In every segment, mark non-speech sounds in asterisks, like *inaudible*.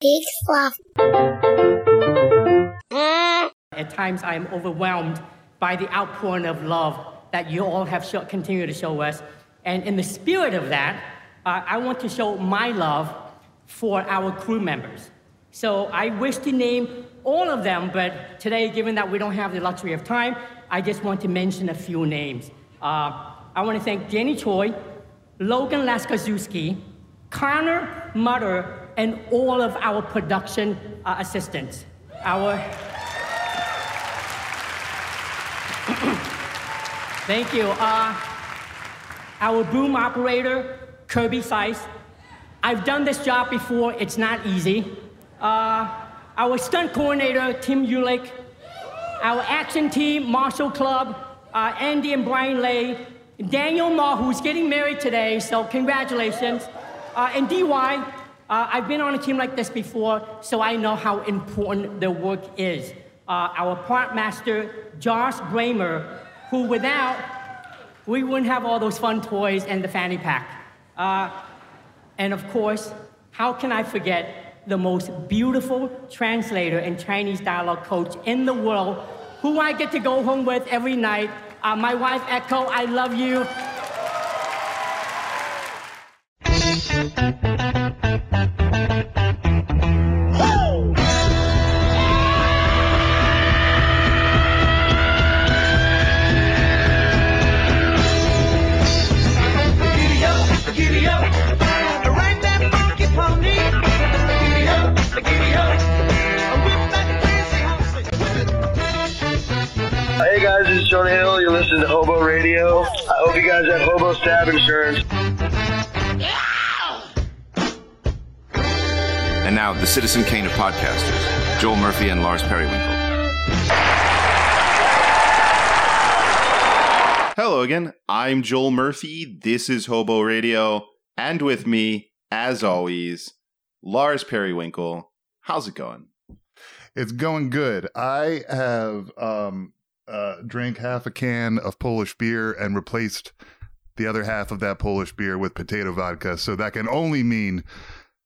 Big fluff. At times, I am overwhelmed by the outpouring of love that you all have show, continued to show us. And in the spirit of that, uh, I want to show my love for our crew members. So I wish to name all of them, but today, given that we don't have the luxury of time, I just want to mention a few names. Uh, I want to thank Jenny Choi, Logan Laskazewski, Connor Mutter, and all of our production uh, assistants. Our *coughs* Thank you. Uh, our boom operator, Kirby Seiss. I've done this job before, it's not easy. Uh, our stunt coordinator, Tim Eulich. Our action team, Martial Club, uh, Andy and Brian Le. Daniel Ma, who's getting married today, so congratulations. Uh, and DY, uh, I've been on a team like this before, so I know how important their work is. Uh, our prop master, Josh Bramer, who without, we wouldn't have all those fun toys and the fanny pack. Uh, and of course, how can I forget the most beautiful translator and Chinese dialogue coach in the world, who I get to go home with every night, uh, my wife Echo, I love you. Guys, this is Jonah Hill. You're listening to Hobo Radio. I hope you guys have Hobo Stab Insurance. And now, the Citizen Kane of podcasters, Joel Murphy and Lars Periwinkle. Hello again. I'm Joel Murphy. This is Hobo Radio. And with me, as always, Lars Periwinkle. How's it going? It's going good. I have um uh drank half a can of Polish beer and replaced the other half of that Polish beer with potato vodka. So that can only mean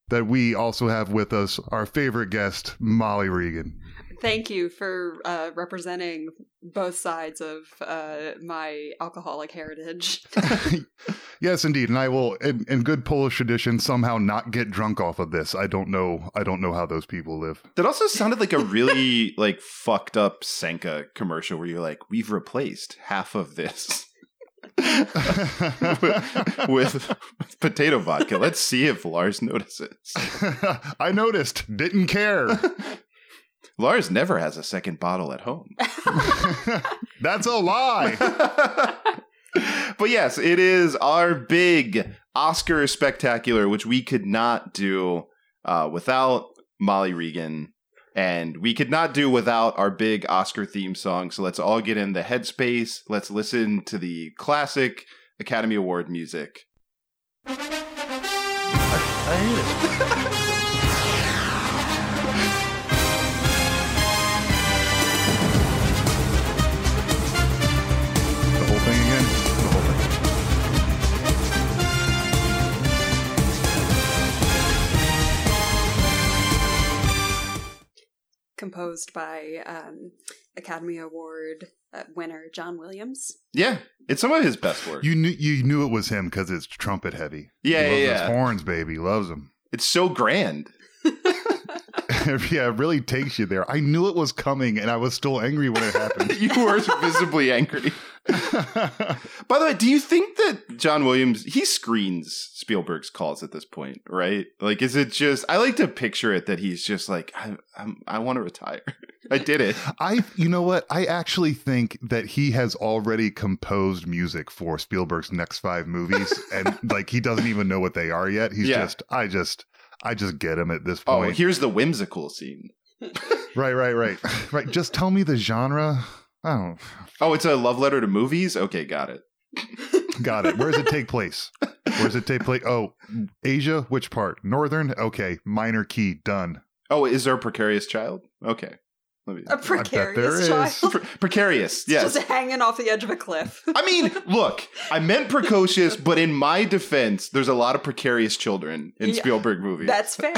that we also have with us our favorite guest, Molly Regan. Thank you for uh, representing both sides of uh, my alcoholic heritage. *laughs* *laughs* yes, indeed. And I will in, in good Polish tradition somehow not get drunk off of this. I don't know I don't know how those people live. That also sounded like a really *laughs* like fucked up Senka commercial where you're like, we've replaced half of this with, with potato vodka. Let's see if Lars notices. I noticed, didn't care. Lars never has a second bottle at home. *laughs* *laughs* That's a lie. *laughs* but yes, it is our big Oscar spectacular, which we could not do uh, without Molly Regan. And we could not do without our big Oscar theme song. So let's all get in the headspace. Let's listen to the classic Academy Award music. The whole Composed by um, Academy Award uh, winner John Williams. Yeah, it's some of his best work. You knew you knew it was him because it's trumpet heavy. Yeah, he yeah, loves yeah. those horns, baby. Loves them. It's so grand. *laughs* *laughs* yeah, it really takes you there. I knew it was coming, and I was still angry when it happened. *laughs* you were visibly angry. *laughs* By the way, do you think that John Williams he screens Spielberg's calls at this point, right? Like, is it just? I like to picture it that he's just like, I, I'm, I want to retire. *laughs* I did it. I, you know what? I actually think that he has already composed music for Spielberg's next five movies, *laughs* and like he doesn't even know what they are yet. He's Yeah. just, I just, I just get him at this point. Oh, point. here's the whimsical scene. right, right, right, right. Just tell me the genre. I don't. Oh, it's a love letter to movies. Okay, got it. *laughs* Got it. Where does it take place? Where does it take place? Oh, Asia. Which part? Northern. Okay, minor key. Done. Oh, is there a precarious child? Okay, let me. A precarious there is. child. Pre- precarious. *laughs* Yes. Just hanging off the edge of a cliff. I mean, *laughs* look, I meant precocious, but in my defense, there's a lot of precarious children in Yeah, Spielberg movies. That's fair.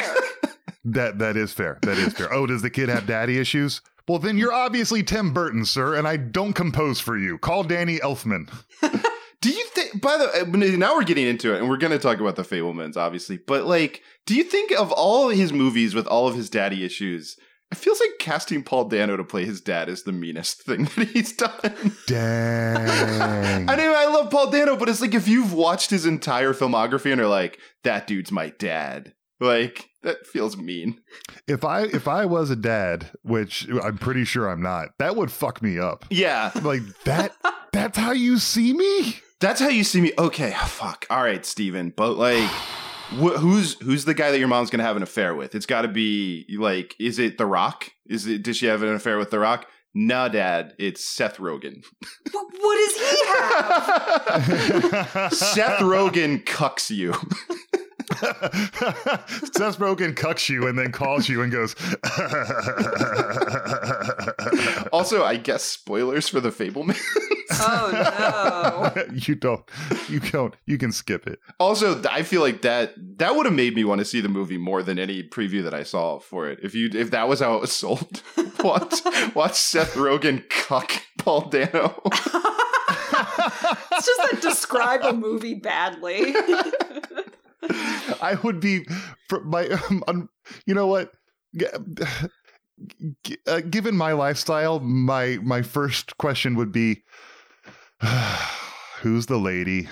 That that is fair. That is fair. Oh, does the kid have daddy issues? Well, then you're obviously Tim Burton, sir, and I don't compose for you. Call Danny Elfman. *laughs* Do you think? By the uh, way, now we're getting into it, and we're going to talk about the Fabelmans, obviously. But like, do you think of all his movies with all of his daddy issues? It feels like casting Paul Dano to play his dad is the meanest thing *laughs* that he's done. Dang. *laughs* I mean, I love Paul Dano, but it's like if you've watched his entire filmography and are like, that dude's my dad. Like, that feels mean. if I if I was a dad, which I'm pretty sure I'm not, that would fuck me up. Yeah. Like that. That's how you see me. That's how you see me. Okay, oh, fuck. All right, Steven. But like, wh- who's who's the guy that your mom's gonna have an affair with? It's got to be like, is it The Rock? Is it? Does she have an affair with The Rock? Nah, Dad. It's Seth Rogen. What, what does he have? *laughs* Seth Rogen cucks you. *laughs* *laughs* Seth Rogen cucks you and then calls you and goes. *laughs* also, I guess spoilers for the Fabelman. *laughs* Oh no. you don't. You don't. You can skip it. also, I feel like that that would have made me want to see the movie more than any preview that I saw for it. If you if that was how it was sold, watch watch Seth Rogen cuck Paul Dano. It's just that describe a movie badly. I would be my. Um, you know what? Uh, given my lifestyle, my my first question would be, *sighs* "Who's the lady?"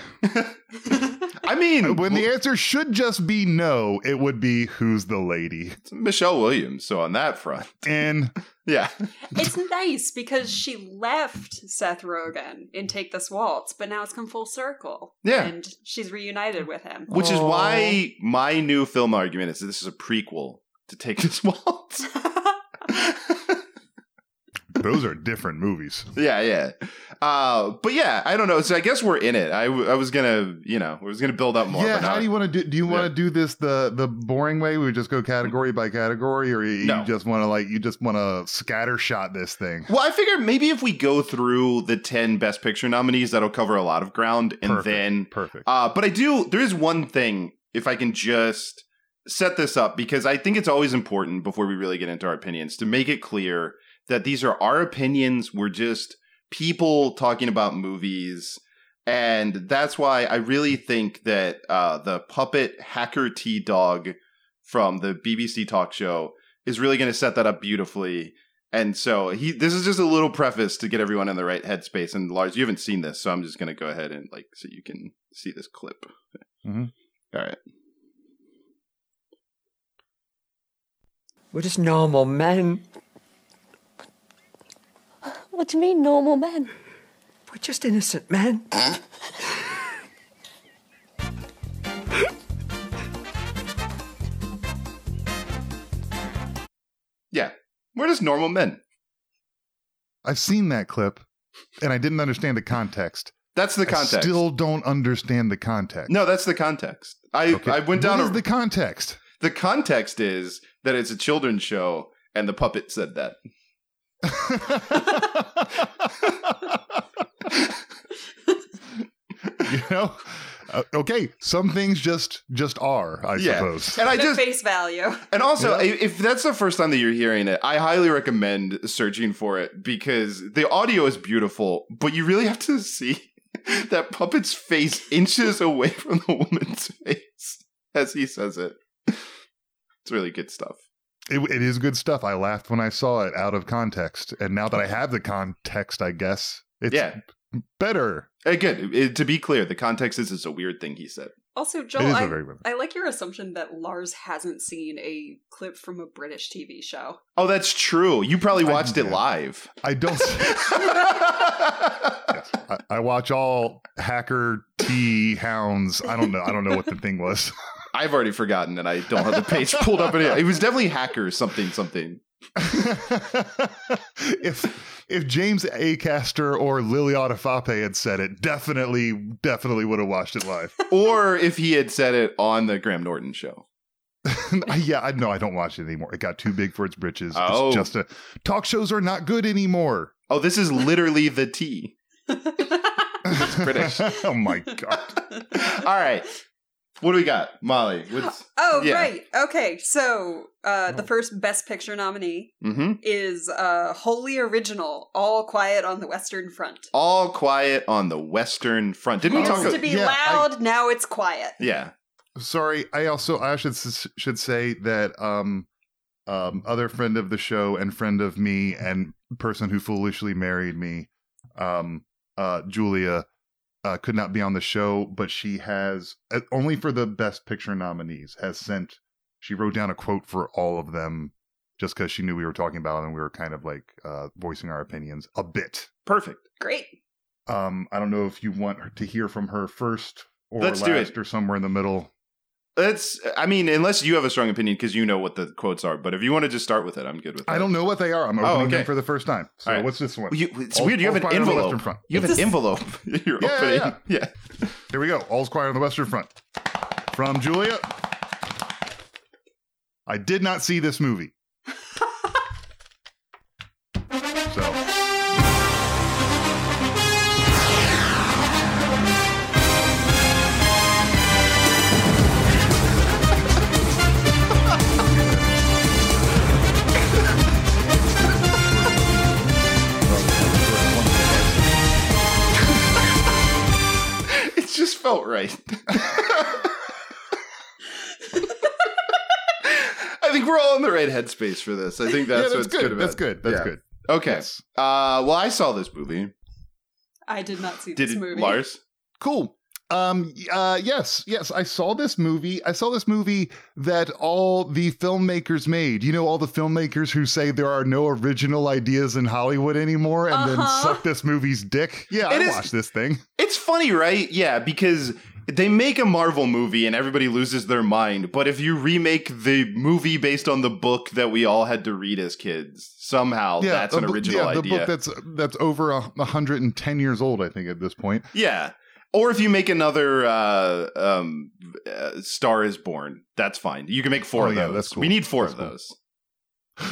I mean, When the answer should just be no, it would be, "Who's the lady?" It's Michelle Williams. So on that front, And yeah, it's nice because she left Seth Rogen in Take This Waltz, but now it's come full circle. Yeah. And she's reunited with him. which is why my new film argument is that this is a prequel to Take This Waltz. *laughs* those are different movies. *laughs* yeah, yeah. Uh, but yeah, I don't know. So I guess we're in it. I, w- I was gonna, you know, I was gonna build up more. yeah, how do you want to do? Do you want Yeah. to do this the the boring way? We just go category by category, or you, No. you just want to like you just want to scatter shot this thing? Well, I figured maybe if we go through the ten Best Picture nominees, that'll cover a lot of ground, and Perfect. then Perfect. Uh, but I do. There is one thing, if I can just set this up, because I think it's always important before we really get into our opinions to make it clear that these are our opinions. We're just people talking about movies. And that's why I really think that uh, the puppet Hacker T Dog from the BBC talk show is really going to set that up beautifully. And so he, this is just a little preface to get everyone in the right headspace. And Lars, you haven't seen this, so I'm just going to go ahead and like so you can see this clip. Mhm. All right. We're just normal men. What do you mean, normal men? We're just innocent men. *laughs* Yeah, we're just normal men. I've seen that clip, and I didn't understand the context. That's the context. I still don't understand the context. no, that's the context. I Okay. I went down. What is a- the context? the context is that it's a children's show, and the puppet said that. You know, Uh, okay. Some things just just are. I yeah, suppose. and I just face value. And also, Yeah. if that's the first time that you're hearing it, I highly recommend searching for it because the audio is beautiful, but you really have to see *laughs* that puppet's face inches away from the woman's *laughs* face as he says it. It's really good stuff. It, it is good stuff. I laughed when I saw it out of context, and now that I have the context, I guess it's Yeah. better. Again, it, to be clear, the context is it's a weird thing he said. Also, Joel, is a I, very good. I like your assumption that Lars hasn't seen a clip from a British TV show. Oh, that's true. You probably I- watched it live. I don't. *laughs* yes, I, I watch all hacker T hounds. I don't know. I don't know what the thing was. *laughs* I've already forgotten, and I don't have the page *laughs* pulled up. Anymore. It was definitely hacker something something. *laughs* if if James Acaster or Lolly Adefope had said it, definitely, definitely would have watched it live. *laughs* or if he had said it on the Graham Norton show. yeah, I know. I don't watch it anymore. It got too big for its britches. Oh. It's just a talk shows are not good anymore. Oh, this is literally the T. It's British. oh my god. All right. What do we got, Molly? What's, Oh, yeah. right. Okay. So, uh, the first Best Picture nominee Mm-hmm. is uh, wholly original, All Quiet on the Western Front. All quiet on the Western Front. Didn't we Used talk? to be yeah, I- loud, now it's quiet. yeah. Sorry, I also I should should say that um um other friend of the show and friend of me and person who foolishly married me um uh Julia uh could not be on the show but she has uh, only for the best picture nominees has sent she wrote down a quote for all of them just cuz she knew we were talking about it and we were kind of like uh voicing our opinions a bit. Perfect. Great. Um I don't know if you want her to hear from her first or Let's last do it. or somewhere in the middle. That's. I mean, unless you have a strong opinion because you know what the quotes are. But if you want to just start with it, I'm good with it. I don't know what they are. I'm Oh, opening okay. them for the first time. So All right. what's this one? You, it's All- weird. You have an Quiet on the envelope. Western Front. You have It's an a- envelope. *laughs* You're Yeah, opening. yeah, yeah. Here we go. All's quiet on the Western Front. From Julia. I did not see this movie. Right. *laughs* I think we're all in the right headspace for this. I think that's yeah, what's that's good. about That's good. That's Yeah. good. Okay. Yes. Uh, well, I saw this movie. I did not see Did this it, movie. Lars? Cool. Um uh yes, yes, I saw this movie. I saw this movie that all the filmmakers made. You know all the filmmakers who say there are no original ideas in Hollywood anymore and then Uh-huh. suck this movie's dick. Yeah, It I is- watched this thing. It's funny, right? Yeah, because they make a Marvel movie and everybody loses their mind. But if you remake the movie based on the book that we all had to read as kids, somehow yeah, that's an book- original yeah, the idea. book that's that's over a 110 years old I think at this point. yeah. Or if you make another uh, um, uh, Star is Born, that's fine. You can make four Oh, of yeah, those. that's cool. We need four That's of cool. those.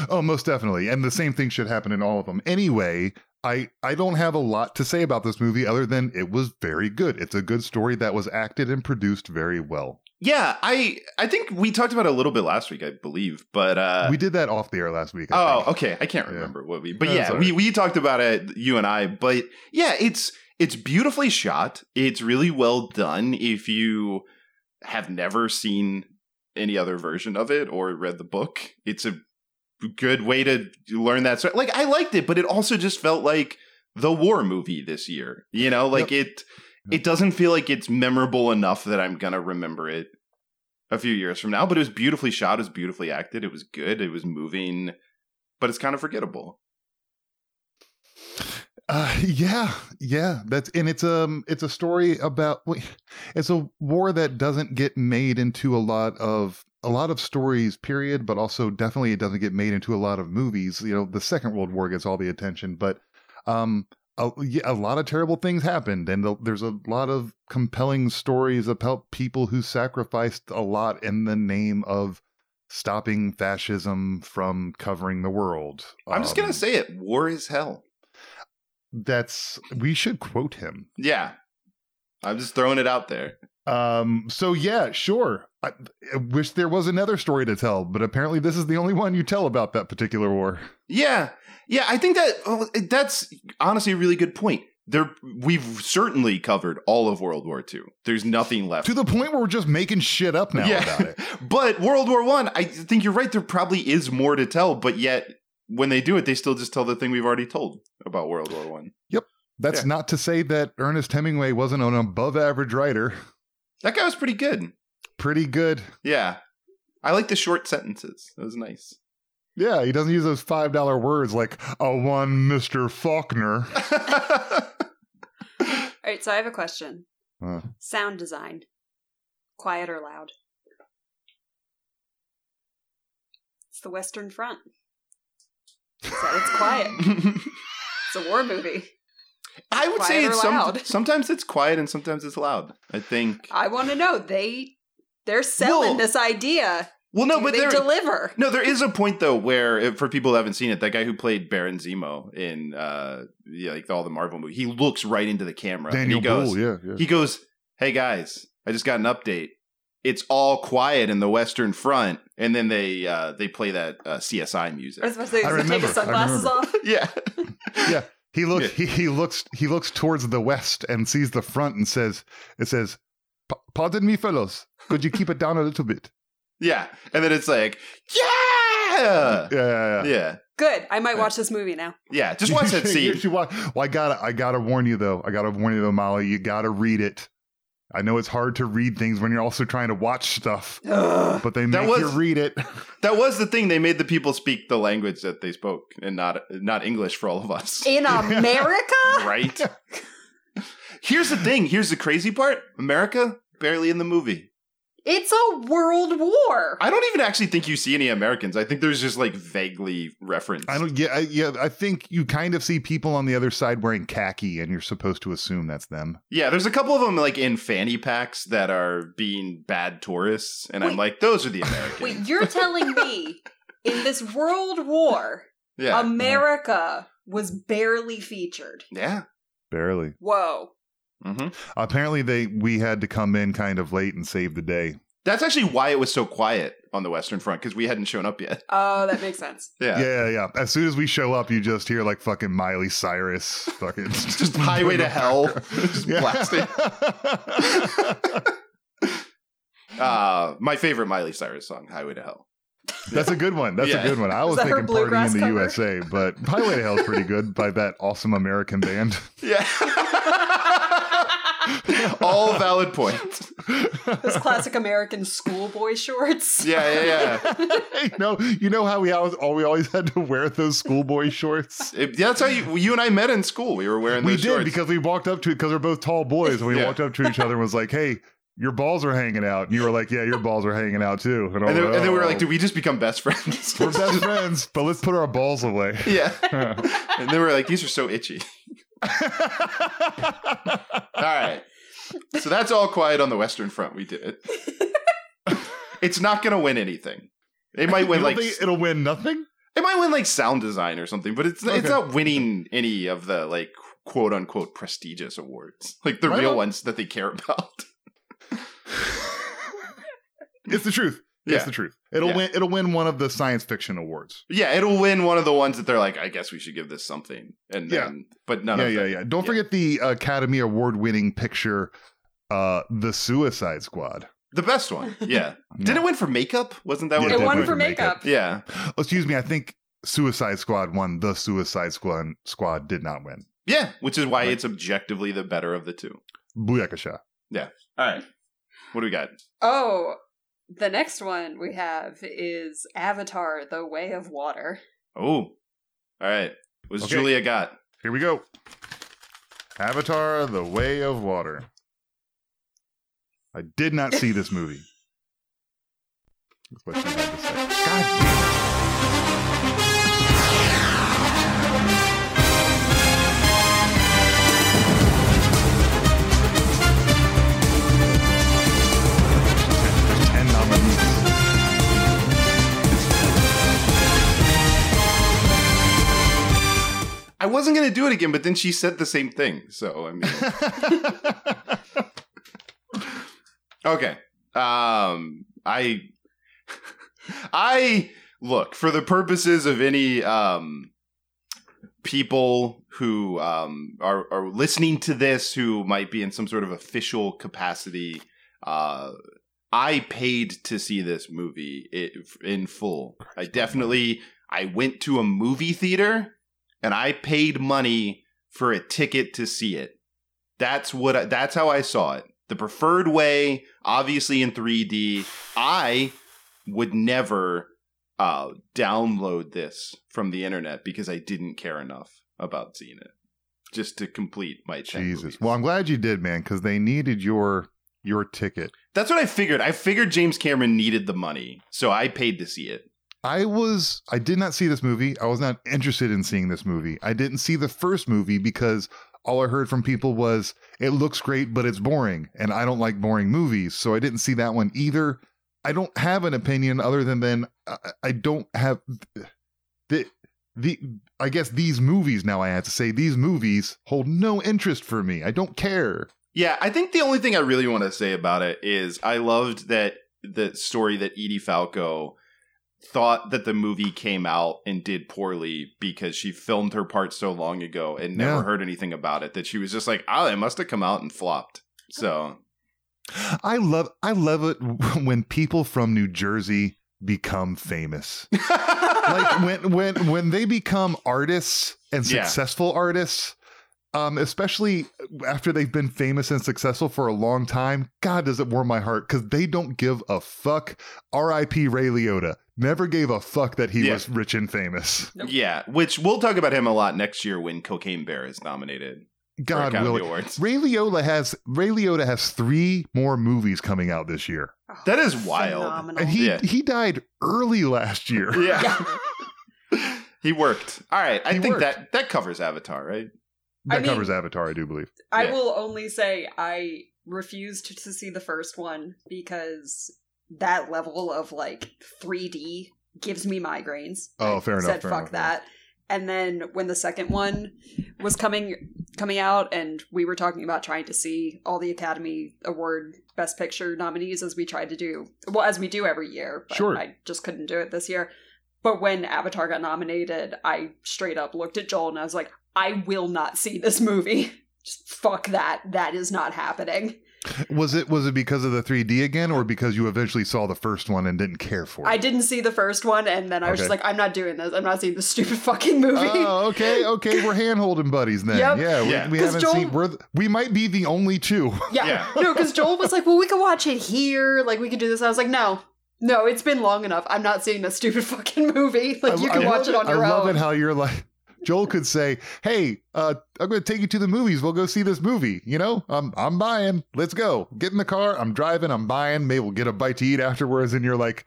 Oh, most definitely. And the same thing should happen in all of them. Anyway, I I don't have a lot to say about this movie other than it was very good. It's a good story that was acted and produced very well. Yeah, I I think we talked about it a little bit last week, I believe. But uh, we did that off the air last week. I Oh, think. okay. I can't Yeah. remember what we, but That's yeah, we we talked about it, you and I. But yeah, it's it's beautifully shot. It's really well done. If you have never seen any other version of it or read the book, it's a good way to learn that. So, like, I liked it, but it also just felt like the war movie this year. You know, like it it doesn't feel like it's memorable enough that I'm gonna remember it a few years from now. But it was beautifully shot. It was beautifully acted. It was good. It was moving, but it's kind of forgettable. Uh, yeah, yeah. That's and it's um it's a story about it's a war that doesn't get made into a lot of a lot of stories. Period. But also definitely it doesn't get made into a lot of movies. You know, the Second World War gets all the attention, but um. A, a lot of terrible things happened, and the, there's a lot of compelling stories about people who sacrificed a lot in the name of stopping fascism from covering the world. I'm just Um, gonna say it. War is hell. that's we should quote him. Yeah, I'm just throwing it out there. Um. So yeah, sure. I, I wish there was another story to tell, but apparently this is the only one you tell about that particular war. Yeah, yeah. I think that that's honestly a really good point. There, we've certainly covered all of World War II. There's nothing left. To the point where we're just making shit up now about it. *laughs* but World War One, I, think you're right. There probably is more to tell, but yet when they do it, they still just tell the thing we've already told about World War One. Yep. That's Yeah. not to say that Ernest Hemingway wasn't an above average writer. That guy was pretty good. Pretty good. Yeah, I like the short sentences. That was nice. Yeah, he doesn't use those five dollar words like a one Mister Faulkner. *laughs* All right, so I have a question. Uh, Sound design. Quiet or loud? It's the Western Front. So it's quiet. *laughs* It's a war movie. I would say Quiet or it's some, *laughs* sometimes it's quiet and sometimes it's loud. I think. I want to know. They they're selling Well- this idea. Well, no, Do but they there, deliver. No, there is a point though where, if- for people who haven't seen it, that guy who played Baron Zemo in uh, yeah, like all the Marvel movies, he looks right into the camera. Daniel and he goes, Bull, yeah, yeah. He goes, "Hey guys, I just got an update. it's all quiet in the Western Front, and then they uh, they play that uh, CSI music. I was about to say, I does he take remember, his I sunglasses remember. off? *laughs* yeah, yeah. He looks. Yeah. He, he looks. He looks towards the west and sees the front and says, "It says, pardon me, fellows. Could you keep it down a little bit?" *laughs* yeah, and then it's like, yeah, Yeah, yeah, yeah. yeah, Good. I might watch this movie now. yeah. Just watch that *laughs* You scene. should watch- Well, I gotta, I gotta warn you though. I gotta warn you though, Molly. You gotta read it. I know it's hard to read things when you're also trying to watch stuff, but they make was- you read it. *laughs* That was the thing. They made the people speak the language that they spoke, and not not English for all of us. In *laughs* America? right? *laughs* Here's the thing. Here's the crazy part. America barely in the movie. It's a world war. I don't even actually think you see any Americans. I think there's just like vaguely referenced. I don't. Yeah, I, yeah. I think you kind of see people on the other side wearing khaki, and you're supposed to assume that's them. Yeah, there's a couple of them like in fanny packs that are being bad tourists, and I'm like, those are the Americans. Wait, you're telling me *laughs* in this world war, yeah, uh-huh. America was barely featured? yeah. Barely. Whoa. Hmm Apparently, they we had to come in kind of late and save the day. That's actually why it was so quiet on the Western Front because we hadn't shown up yet. *laughs* Oh, that makes sense. Yeah, Yeah, yeah, yeah. As soon as we show up, you just hear like fucking Miley Cyrus, fucking *laughs* just Highway to Hell, *laughs* just blasting. Uh, my favorite Miley Cyrus song, "Highway to Hell." That's a good one. That's Yeah. a good one. I was thinking "Party in bluegrass the cover? USA," but Highway to Hell is pretty good by that awesome American band. Yeah, *laughs* all valid points. Those classic American schoolboy shorts. *laughs* Yeah, yeah, yeah. you know, you know how we always, all we always had to wear those schoolboy shorts. It- that's how you, you and I met in school. We were wearing we did shorts. because we walked up to it because we're both tall boys, and we Yeah. walked up to each other and was like, "Hey." Your balls are hanging out, and you were like, "Yeah, your balls are hanging out too." I and, then, was and then we were "Oh, like, do we just become best friends?" we're best friends, but let's put our balls away." yeah. *laughs* and then we are like, "These are so itchy." All right. So that's all quiet on the Western Front. We did it. *laughs* it's not going to win anything. It might win like it'll win nothing. it might win like sound design or something, but it's it's not winning any of the like quote unquote prestigious awards, like the Right real on. ones that they care *laughs* about. It's the truth. Yeah. The truth. It'll Yeah. win. It'll win one of the science fiction awards. Yeah, it'll win one of the ones that they're like, I guess we should give this something, and Yeah. then but none yeah, of yeah, them. yeah. Don't forget the Academy Award-winning picture, uh, "The Suicide Squad." the best one. *laughs* Yeah, did it win for makeup? Wasn't that Yeah, what It it won won for makeup. Yeah, Oh, excuse me. I think Suicide Squad won. The Suicide Squad Squad did not win. yeah, which is why Right. it's objectively the better of the two. Booyakasha. Yeah. All right, what do we got? Oh, the next one we have is Avatar: The Way of Water. Oh, all right. Was Okay. Julia got? Here we go. Avatar: The Way of Water. I did not see this movie. That's what she had to say. God damn. I wasn't gonna do it again, but then she said the same thing. So I mean, *laughs* okay. Um, I, I look for the purposes of any um people who um are are listening to this who might be in some sort of official capacity. Uh, I paid to see this movie in full. I definitely I went to a movie theater and I paid money for a ticket to see it. That's what I, that's how I saw it. The preferred way, obviously in 3D. I would never uh, download this from the internet because I didn't care enough about seeing it just to complete my 10 Jesus. movies. Well, I'm glad you did, man, because they needed your your ticket. That's what I figured. I figured James Cameron needed the money, so I paid to see it. I was I did not see this movie. I was not interested in seeing this movie. I didn't see the first movie because all I heard from people was it looks great but it's boring and I don't like boring movies. So I didn't see that one either. I don't have an opinion other than then I, I don't have the the I guess these movies now I have to say these movies hold no interest for me. I don't care. Yeah, I think the only thing I really want to say about it is I loved that the story that Edie Falco thought that the movie came out and did poorly because she filmed her part so long ago and never Yeah. heard anything about it that she was just like, oh, it must have come out and flopped. So I love I love it *laughs* when people from New Jersey become famous. *laughs* like when when when they become artists and Yeah. successful artists, um, especially after they've been famous and successful for a long time. God, does it warm my heart because they don't give a fuck. R.I.P. Ray Liotta never gave a fuck that he Yeah. was rich and famous. yeah, which we'll talk about him a lot next year when Cocaine Bear is nominated. God Academy willing. Awards. Ray Liotta has Ray Liotta has three more movies coming out this year, That is wild. Phenomenal. and he Yeah. he died early last year. Yeah. *laughs* he worked. All right. I He think worked. that that covers Avatar, right? That I mean- covers Avatar, I do believe. I Yeah. will only say I refused to see the first one because that level of like 3D gives me migraines. Oh, I fair enough, Said fair fuck enough, that. And then when the second one was coming coming out, and we were talking about trying to see all the Academy Award Best Picture nominees as we tried to do, well, as we do every year. But Sure. I just couldn't do it this year. But when Avatar got nominated, I straight up looked at Joel and I was like, I will not see this movie. Just fuck that. That is not happening. Was it was it because of the 3D again, or because you eventually saw the first one and didn't care for it? I didn't see the first one, and then I was just like, I'm not doing this. I'm not seeing this stupid *laughs* fucking movie. Oh, okay, okay. We're hand holding buddies then. Yep. Yeah, we, Yeah. we 'Cause haven't Joel- seen. We're th- we might be the only two. *laughs* yeah. Yeah. No, because Joel was like, well, we could watch it here. Like, we could do this. I was like, no. No, it's been long enough. I'm not seeing this stupid *laughs* fucking movie. Like, I- you can love watch it on your I love own. it how you're like. Joel could say, "Hey, uh, I'm going to take you to the movies. We'll go see this movie. You know, I'm I'm buying. Let's go. Get in the car. I'm driving. I'm buying. Maybe we'll get a bite to eat afterwards." And you're like,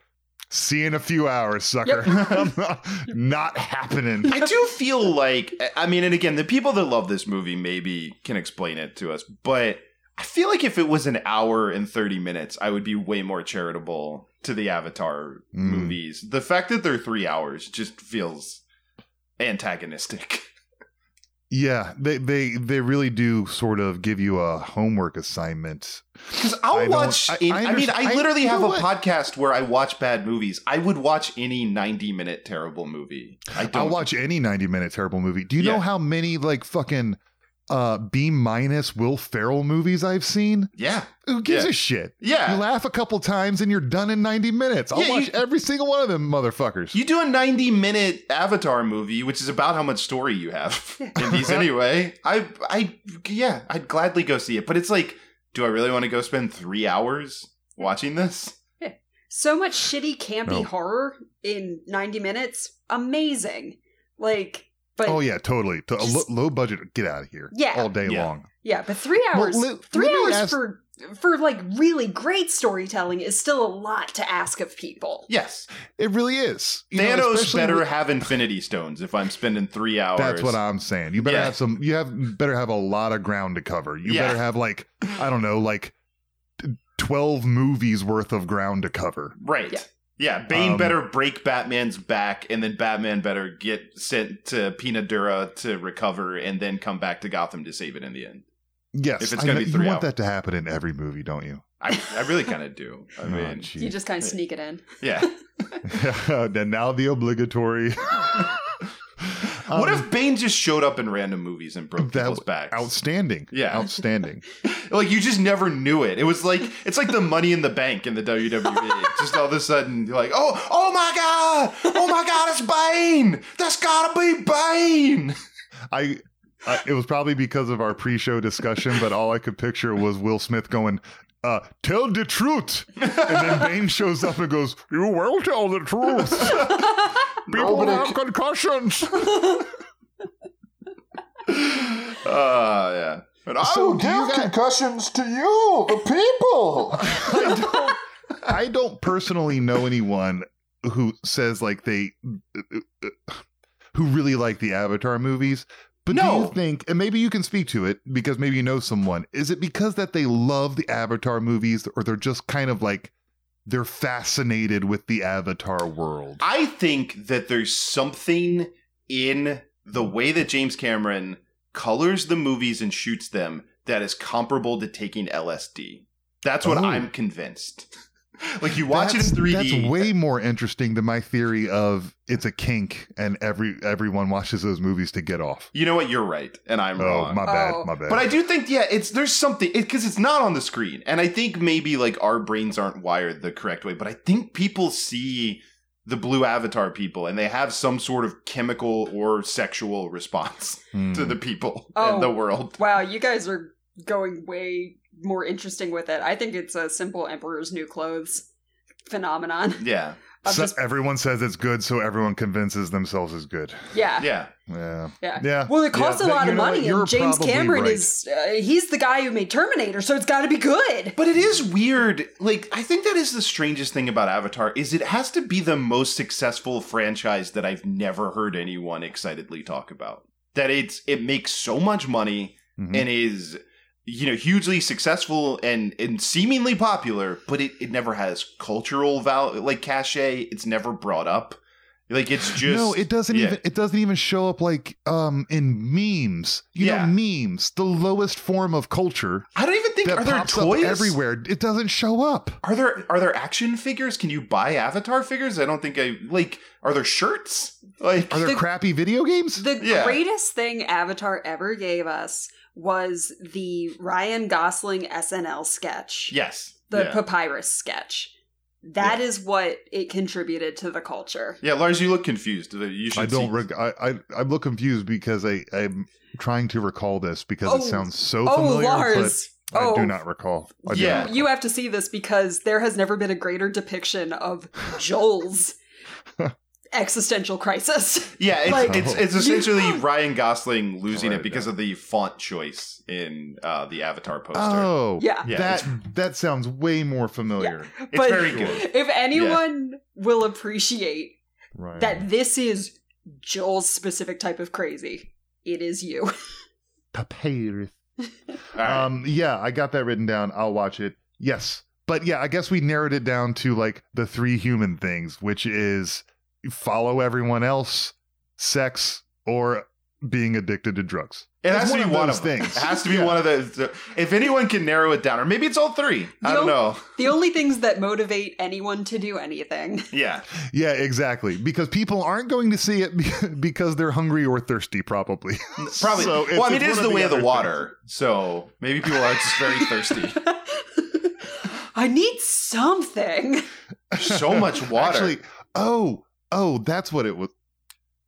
"See you in a few hours, sucker. *laughs* Not happening." I do feel like I mean, and again, the people that love this movie maybe can explain it to us, but I feel like if it was an hour and 30 minutes, I would be way more charitable to the Avatar Mm. movies. The fact that they're three hours just feels antagonistic. *laughs* Yeah, they they they really do sort of give you a homework assignment. Because I I'll don't- watch. I- in- I I, mean, I I- literally have a what? podcast where I watch bad movies. I would watch any 90 minute terrible movie. I don't I'll watch any 90 minute terrible movie. Do you know how many like fucking uh B minus Will Ferrell movies I've seen? Yeah. Who gives Yeah. a shit? Yeah. You laugh a couple times and you're done in 90 minutes. I'll Yeah, watch you- every single one of them motherfuckers. You do a 90 minute Avatar movie, which is about how much story you have *laughs* in these anyway. I, I, yeah, I'd gladly go see it. But it's like, do I really want to go spend three hours watching this? so much shitty, campy No. horror in 90 minutes. Amazing. Like, but oh yeah, totally. To, a Just- lo- low budget, get out of here. Yeah. all day Yeah. long. Yeah, but three Well, hours, let- three let hours ask- for for like really great storytelling is still a lot to ask of people. Yes. It really is. You Thanos especially better with- have Infinity Stones if I'm spending three hours. That's what I'm saying. You better Yeah. have some. You have better have a lot of ground to cover. You Yeah. better have like I don't know, like twelve movies worth of ground to cover. Right. Yeah. Yeah. Bane Um, better break Batman's back, and then Batman better get sent to Peña Duro to recover, and then come back to Gotham to save it in the end. Yes, If it's I gonna know- be you want hours. that to happen in every movie, don't you? I, I really kind of do. I *laughs* Oh, mean, gee. You just kind of sneak it in. yeah. *laughs* and now the obligatory. *laughs* what Um, if Bane just showed up in random movies and broke that people's backs? outstanding? Yeah. outstanding. *laughs* like you just never knew it. It was like it's like the money in the bank in the WWE. just all of a sudden you're like, oh, oh my god, oh my god, it's Bane. That's gotta be Bane. I, I it was probably because of our pre-show discussion, but all I could picture was Will Smith going, uh, "Tell the truth," and then Bane shows up and goes, "You will tell the truth." *laughs* People have concussions. Uh *laughs* yeah. And I So will give guys- concussions to you, the people. *laughs* I don't, I don't personally know anyone who says like they who really like the Avatar movies. But do No. you think, and maybe you can speak to it because maybe you know someone, is it because that they love the Avatar movies or they're just kind of like they're fascinated with the Avatar world? I think that there's something in the way that James Cameron colors the movies and shoots them that is comparable to taking LSD. That's what Oh. I'm convinced. *laughs* *laughs* like you watch that's, it in 3D. That's way more interesting than my theory of it's a kink and every everyone watches those movies to get off. you know what? You're right, and I'm Oh, wrong. my bad, Oh. my bad. But I do think, yeah, it's there's something because it's not on the screen, and I think maybe like our brains aren't wired the correct way. But I think people see the blue avatar people, and they have some sort of chemical or sexual response *laughs* Hmm. to the people Oh. and the world. Wow, you guys are going way more interesting with it. I think it's a simple Emperor's New Clothes phenomenon. *laughs* Yeah, *laughs* So just, everyone says it's good, so everyone convinces themselves it's good. yeah. yeah. Yeah. Yeah. Yeah. Well, it costs Yeah, a lot you of money, and James Cameron right. is, uh, he's the guy who made Terminator, so it's got to be good. But it is weird. Like I think that is the strangest thing about Avatar is it has to be the most successful franchise that I've never heard anyone excitedly talk about. That it's it makes so much money Mhm. and is you know hugely successful and and seemingly popular, but it, it never has cultural val like cachet. It's never brought up. Like it's just no, it doesn't yeah. even it doesn't even show up like um in memes. You Yeah. know, memes, the lowest form of culture I don't even think that are there toys everywhere. It doesn't show up. Are there are there action figures? Can you buy Avatar figures? I don't think I like. Are there shirts? Like Are there The- crappy video games? The Yeah. greatest thing Avatar ever gave us was the Ryan Gosling SNL sketch, yes, the yeah. papyrus sketch. That is what it contributed to the culture. Yeah, Lars, you look confused. Uh, you should. I don't. see- Reg- I, I I look confused because I I'm trying to recall this because Oh. it sounds so Oh, familiar, Lars. but I Oh. do not recall. I Yeah. not recall. You have to see this because there has never been a greater depiction of Joel's existential crisis. *laughs* yeah, it's, like- it's it's essentially Ryan Gosling losing Right, it because yeah. of the font choice in uh, the Avatar poster. Oh, Yeah. Yeah, that that sounds way more familiar. it's but very good. If anyone will appreciate Right. that this is Joel's specific type of crazy, it is you. *laughs* papyrus. All right. Um, yeah, I got that written down. I'll watch it. Yes. But yeah, I guess we narrowed it down to like the three human things, which is follow everyone else, sex, or being addicted to drugs. it it's has to be one of them. things. It has to be Yeah. one of the, the. If anyone can narrow it down, or maybe it's all three. I don't know- know. the only things that motivate anyone to do anything. *laughs* Yeah, Yeah, exactly. Because people aren't going to see it because they're hungry or thirsty, probably. *laughs* probably. So it's- well, I mean, it's it is the way of the other water, so maybe people are just very thirsty. *laughs* I need something. so much water. Actually, oh, oh, that's what it was.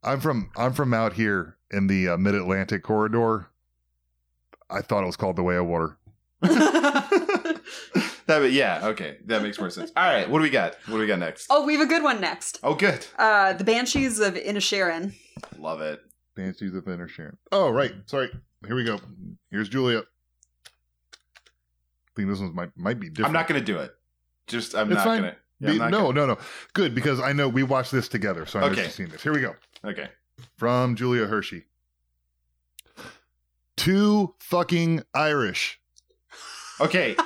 I'm from I'm from out here in the uh, Mid Atlantic corridor. I thought it was called the Way of Water. *laughs* *laughs* that, yeah, okay, that makes more sense. All right, what do we got? What do we got next? oh, we have a good one next. Oh, good. Uh, the Banshees of Inisherin. Love it. Banshees of Inner Sharon. Oh, right. Sorry. Here we go. Here's Julia. I think this one might might be different. I'm not going to do it. Just, I'm It's not fine. going Be- no, no, no. Good because I know we watched this together, so I'm Okay. used to seeing this. Here we go. Okay. From Julia Hershey. Too fucking Irish. Okay.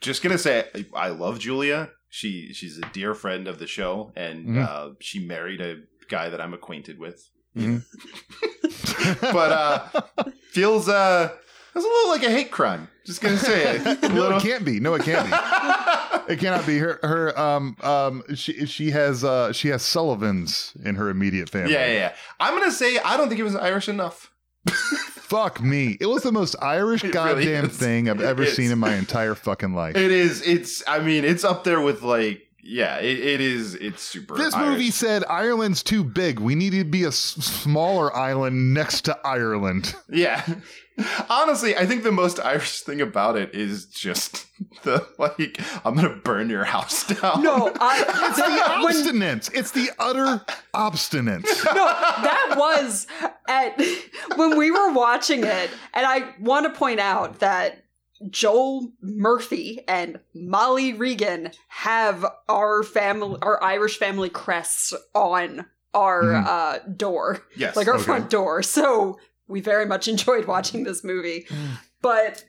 Just going to say, I love Julia. She She's a dear friend of the show, and Mhm. uh, she married a guy that I'm acquainted with. Mhm. *laughs* But uh feels, uh, feels a little like a hate crime. Just going to say it. *laughs* No, little- it can't be. No, it can't be. *laughs* *laughs* It cannot be her. Her um um she she has uh she has Sullivans in her immediate family. Yeah, yeah, yeah. I'm going to say, I don't think it was Irish enough. *laughs* *laughs* Fuck me. It was the most Irish It really goddamn is. thing I've ever seen in my entire fucking life. It is. It's. I mean, it's up there with like. Yeah, it, it is. It's super. This Irish. movie said Ireland's too big. We need to be a s- smaller island next to Ireland. Yeah. Honestly, I think the most Irish thing about it is just *laughs* the like. I'm gonna burn your house down. No, I, It's *laughs* the that, when, obstinance. It's the utter obstinance. no, that was at *laughs* when we were watching it, and I want to point out that Joel Murphy and Molly Regan have our family, our Irish family crests on our Mhm. uh, door, Yes. like our okay. front door. So we very much *laughs* enjoyed watching this movie, but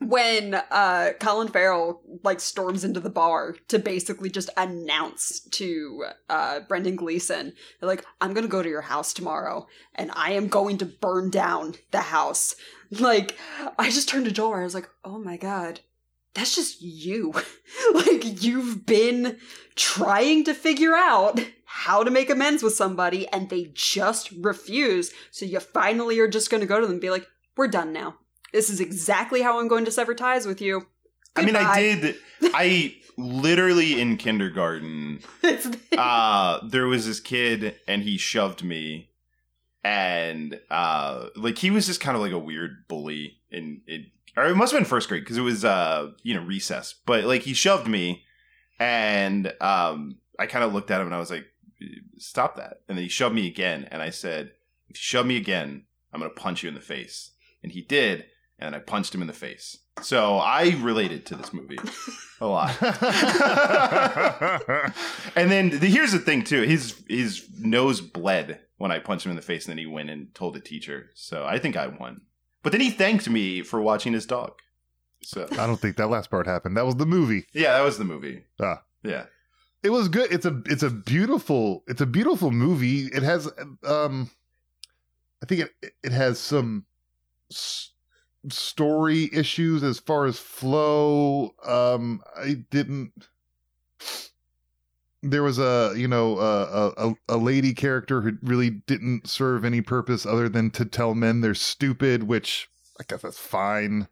when uh Colin Farrell like storms into the bar to basically just announce to uh Brendan Gleeson like I'm to go to your house tomorrow and I am going to burn down the house. Like I just turned to Joel I was like, "Oh my god. That's just you. *laughs* like you've been trying to figure out how to make amends with somebody and they just refuse. So you finally are just going to go to them and be like, "We're done now." This is exactly how I'm going to sever ties with you. I mean, I did. I literally in kindergarten, *laughs* uh, there was this kid and he shoved me, and uh, like he was just kind of like a weird bully in it, or it must have been first grade because it was uh, you know, recess. But like he shoved me, and um, I kind of looked at him and I was like, "Stop that!" And then he shoved me again, and I said, "If you shove me again, I'm gonna punch you in the face." And he did, and I punched him in the face. So I related to this movie a lot. *laughs* and then the, here's the thing too: his his nose bled when I punched him in the face, and then he went and told the teacher. So I think I won. But then he thanked me for watching his dog. So I don't think that last part happened. That was the movie. yeah, that was the movie. Ah. Yeah, It was good. It's a it's a beautiful it's a beautiful movie. It has um I think it it has some s- story issues as far as flow. Um I didn't there was a you know a, a a lady character who really didn't serve any purpose other than to tell men they're stupid, which I guess that's fine.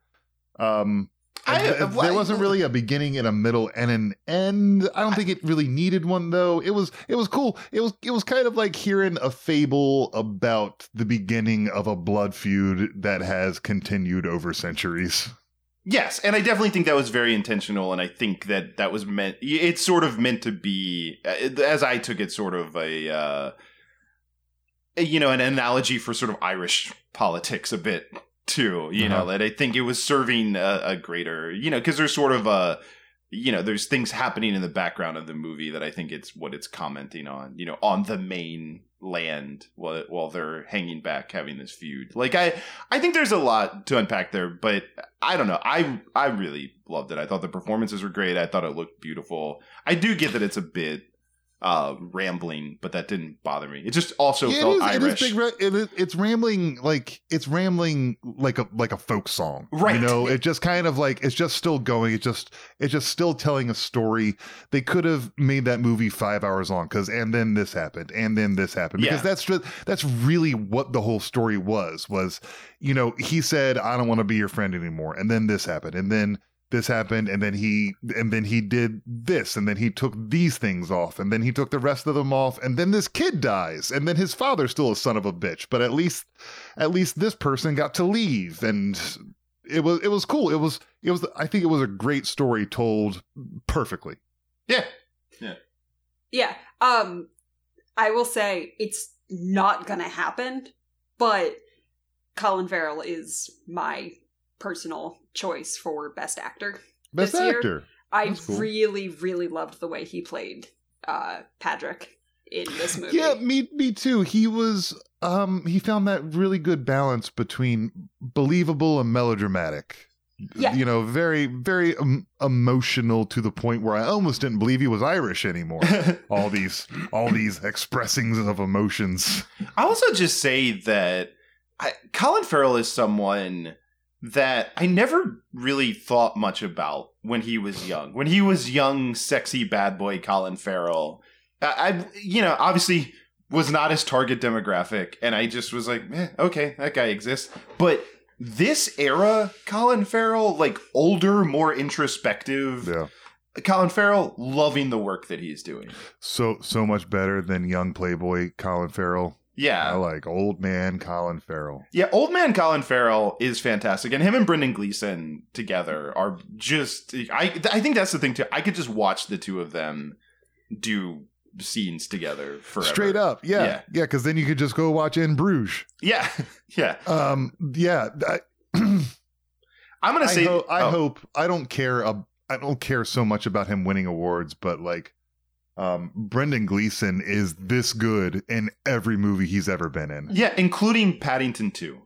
Um I- well, there wasn't really a beginning and a middle and an end. I don't think it really needed one though. It was it was cool. It was it was kind of like hearing a fable about the beginning of a blood feud that has continued over centuries. Yes, and I definitely think that was very intentional, and I think that that was meant. It's sort of meant to be, uh, as I took it, sort of a, uh, a, you know, an analogy for sort of Irish politics a bit too. You know, Uh-huh. that I think it was serving a, a greater, you know, because there's sort of a, you know, there's things happening in the background of the movie that I think it's what it's commenting on. You know, on the main land while while they're hanging back having this feud. Like I I think there's a lot to unpack there, but I don't know. I I really loved it. I thought the performances were great. I thought it looked beautiful. I do get that it's a bit uh rambling, but that didn't bother me. It just also Yeah, felt it is, Irish. It is big. Ra- it is, it's rambling like it's rambling like a like a folk song, Right. You know, it just kind of like it's just still going. It's just it's just still telling a story. They could have made that movie five hours long because and then this happened and then this happened because Yeah. that's just that's really what the whole story was. Was you know he said I don't want to be your friend anymore, and then this happened, and then this happened and then he and then he did this and then he took these things off and then he took the rest of them off and then this kid dies and then his father's still a son of a bitch but at least at least this person got to leave and it was it was cool it was it was i think it was a great story told perfectly Yeah. yeah. Yeah. Um I will say it's not gonna happen, but Colin Farrell is my personal choice for best actor. best This year, I cool. really, really loved the way he played uh Patrick in this movie. yeah me me too he was um he found that really good balance between believable and melodramatic Yeah. you know very very um, emotional to the point where i almost didn't believe he was irish anymore *laughs* all these all these expressings of emotions I also just say that I, Colin Farrell is someone that I never really thought much about when he was young. When he was young, sexy bad boy Colin Farrell, I, I you know, obviously was not his target demographic, and I just was like, eh, okay, that guy exists. But this era, Colin Farrell, like older, more introspective, yeah Colin Farrell, loving the work that he's doing. so so much better than young playboy colin farrell Yeah, i like old man colin farrell Yeah, old man Colin Farrell is fantastic, and him and Brendan Gleeson together are just. I I think that's the thing too. I could just watch the two of them do scenes together forever. straight up yeah Yeah. yeah because then you could just go watch in bruges Yeah, *laughs* yeah. um yeah I, *clears throat* I'm gonna say. ho- I oh, hope I don't care. I don't care so much about him winning awards, but like, um, Brendan Gleeson is this good in every movie he's ever been in. Yeah, including Paddington Two.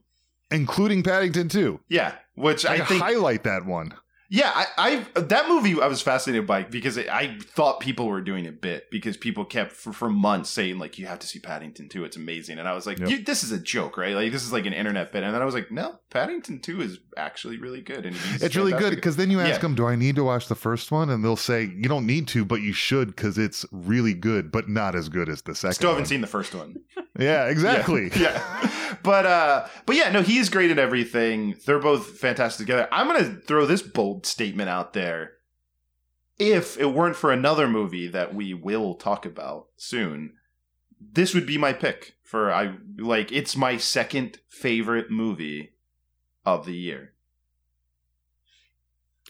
including Paddington 2. Yeah, which I Like, think highlight that one. Yeah, I, I that movie I was fascinated by because it, I thought people were doing a bit because people kept for, for months saying like you have to see Paddington 2 it's amazing and I was like Yep. you, this is a joke right like this is like an internet bit and then I was like no Paddington 2 is actually really good and It's really good because then you ask Yeah. them, "Do I need to watch the first one?" And they'll say, "You don't need to, but you should because it's really good, but not as good as the second." still haven't one." seen the first one *laughs* Yeah, exactly. Yeah. *laughs* yeah. But uh but yeah, no, he's great at everything. They're both fantastic together. I'm gonna throw this bold statement out there. If it weren't for another movie that we will talk about soon, this would be my pick for I like it's my second favorite movie of the year.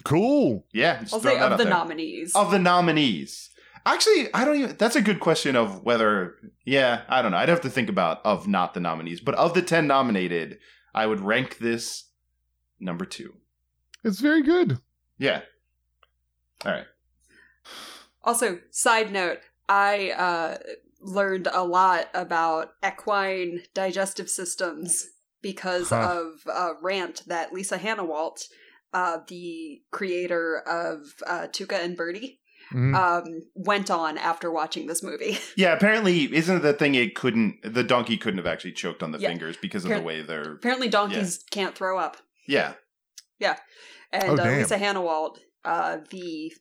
Cool. Yeah, I'll say of the there. nominees. Of the nominees. Actually, I don't even. That's a good question of whether. Yeah, I don't know. I'd have to think about of not the nominees, but of the ten nominated, I would rank this number two. It's very good. Yeah. All right. Also, side note, I uh, learned a lot about equine digestive systems because Huh. of a rant that Lisa Hanawalt, uh, the creator of uh, Tuca and Birdie, Mhm. um, went on after watching this movie. *laughs* Yeah. Apparently, isn't the thing? It couldn't. The donkey couldn't have actually choked on the Yeah. fingers because of the way they're. Apparently, donkeys can't throw up. Yeah. Yeah. And Oh, uh. Lisa Hanawalt, uh, the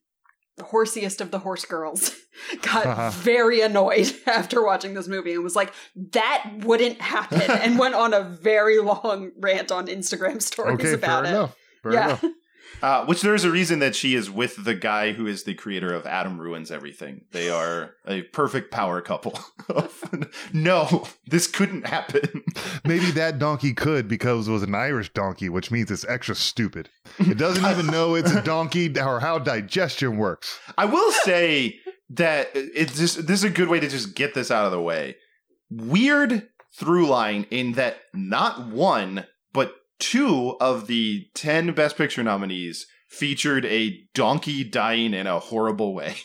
horsiest of the horse girls, *laughs* got *laughs* very annoyed after watching this movie and was like, "That wouldn't happen," and went on a very long rant on Instagram stories Okay, about fair it. enough. Fair yeah, enough. Uh, which there's a reason that she is with the guy who is the creator of Adam Ruins Everything. They are a perfect power couple. *laughs* no, this couldn't happen. *laughs* Maybe that donkey could because it was an Irish donkey, which means it's extra stupid. It doesn't even know it's a donkey or how digestion works. I will say that it's just this is a good way to just get this out of the way. Weird through line in that not one two of the 10 best picture nominees featured a donkey dying in a horrible way.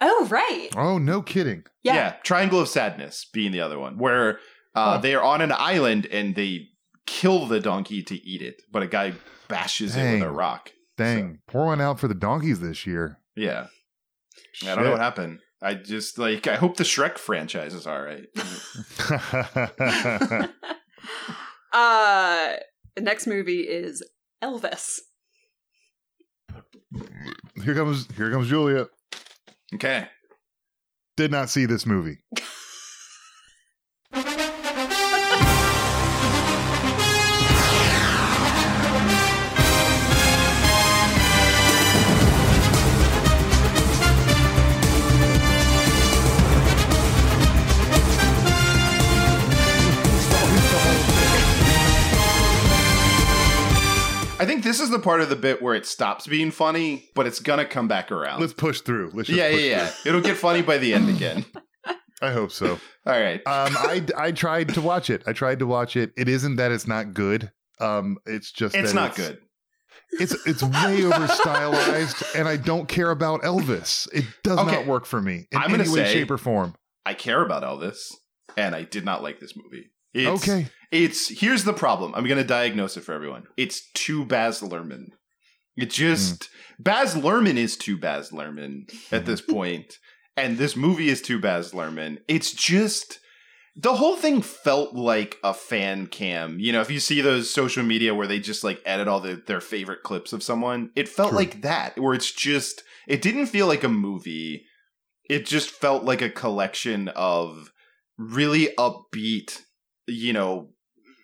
Oh right. Oh, no kidding. Yeah. Triangle of Sadness being the other one where uh, Huh. they are on an island and they kill the donkey to eat it, but a guy bashes it with a rock. Dang. Pour one out for the donkeys this year. Yeah. I don't know what happened. I just like I hope the Shrek franchise is all right. *laughs* *laughs* uh, the next movie is Elvis. here comes here comes Julia. Okay. Did not see this movie. *laughs* this is the part of the bit where it stops being funny, but it's gonna come back around. Let's push through. Let's just yeah, yeah, yeah. It'll get funny by the end again. *laughs* I hope so. All right. Um, I I tried to watch it. I tried to watch it. It isn't that it's not good. Um, it's just It's not good. It's it's way *laughs* over stylized, and I don't care about Elvis. It does Okay. not work for me in I'm any way, say- shape, or form. I care about Elvis, and I did not like this movie. It's, Okay. It's here's the problem. I'm gonna diagnose it for everyone. It's too Baz Luhrmann. It just hmm. Baz Luhrmann is too Baz Luhrmann at this mm-hmm. point, and this movie is too Baz Luhrmann. It's just the whole thing felt like a fan cam. You know, if you see those social media where they just like edit all the, their favorite clips of someone, it felt True. like that. Where it's just it didn't feel like a movie. It just felt like a collection of really upbeat, you know,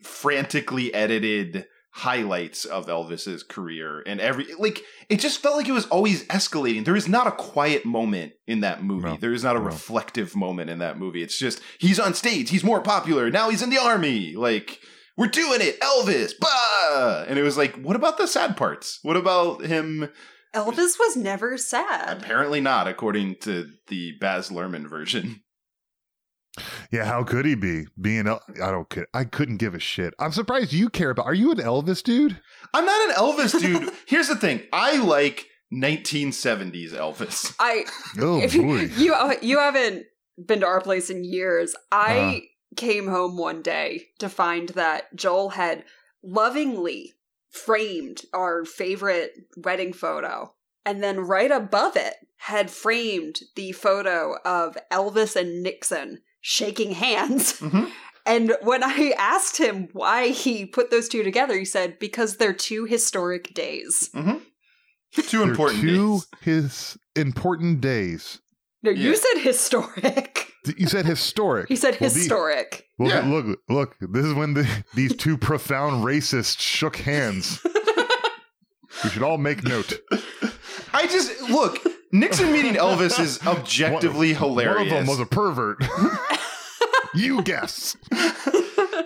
frantically edited highlights of Elvis's career and every like it just felt like it was always escalating. There is not a quiet moment in that movie. No. there is not a No. reflective moment in that movie. It's just he's on stage, he's more popular, now he's in the army. Like we're doing it, Elvis. Bah! And it was like, what about the sad parts? What about him Elvis was never sad. Apparently not, according to the Baz Luhrmann version. Yeah, how could he be being? El- I don't. care. I couldn't give a shit. I'm surprised you care about. Are you an Elvis dude? I'm not an Elvis dude. *laughs* Here's the thing: I like 1970s Elvis. I Oh if boy. you you haven't been to our place in years. I uh-huh. came home one day to find that Joel had lovingly framed our favorite wedding photo. And then right above it had framed the photo of Elvis and Nixon shaking hands. *laughs* Mhm. And when I asked him why he put those two together, he said, because they're two historic days. *laughs* Two They're important two days. his important days. No, Yeah. you said historic. You said historic. He said Well, the- historic. Well, Yeah. look, look. This is when the, these two profound racists shook hands. *laughs* we should all make note. I just look. Nixon meeting *laughs* Elvis is objectively hilarious. One of them was a pervert. *laughs* you guess.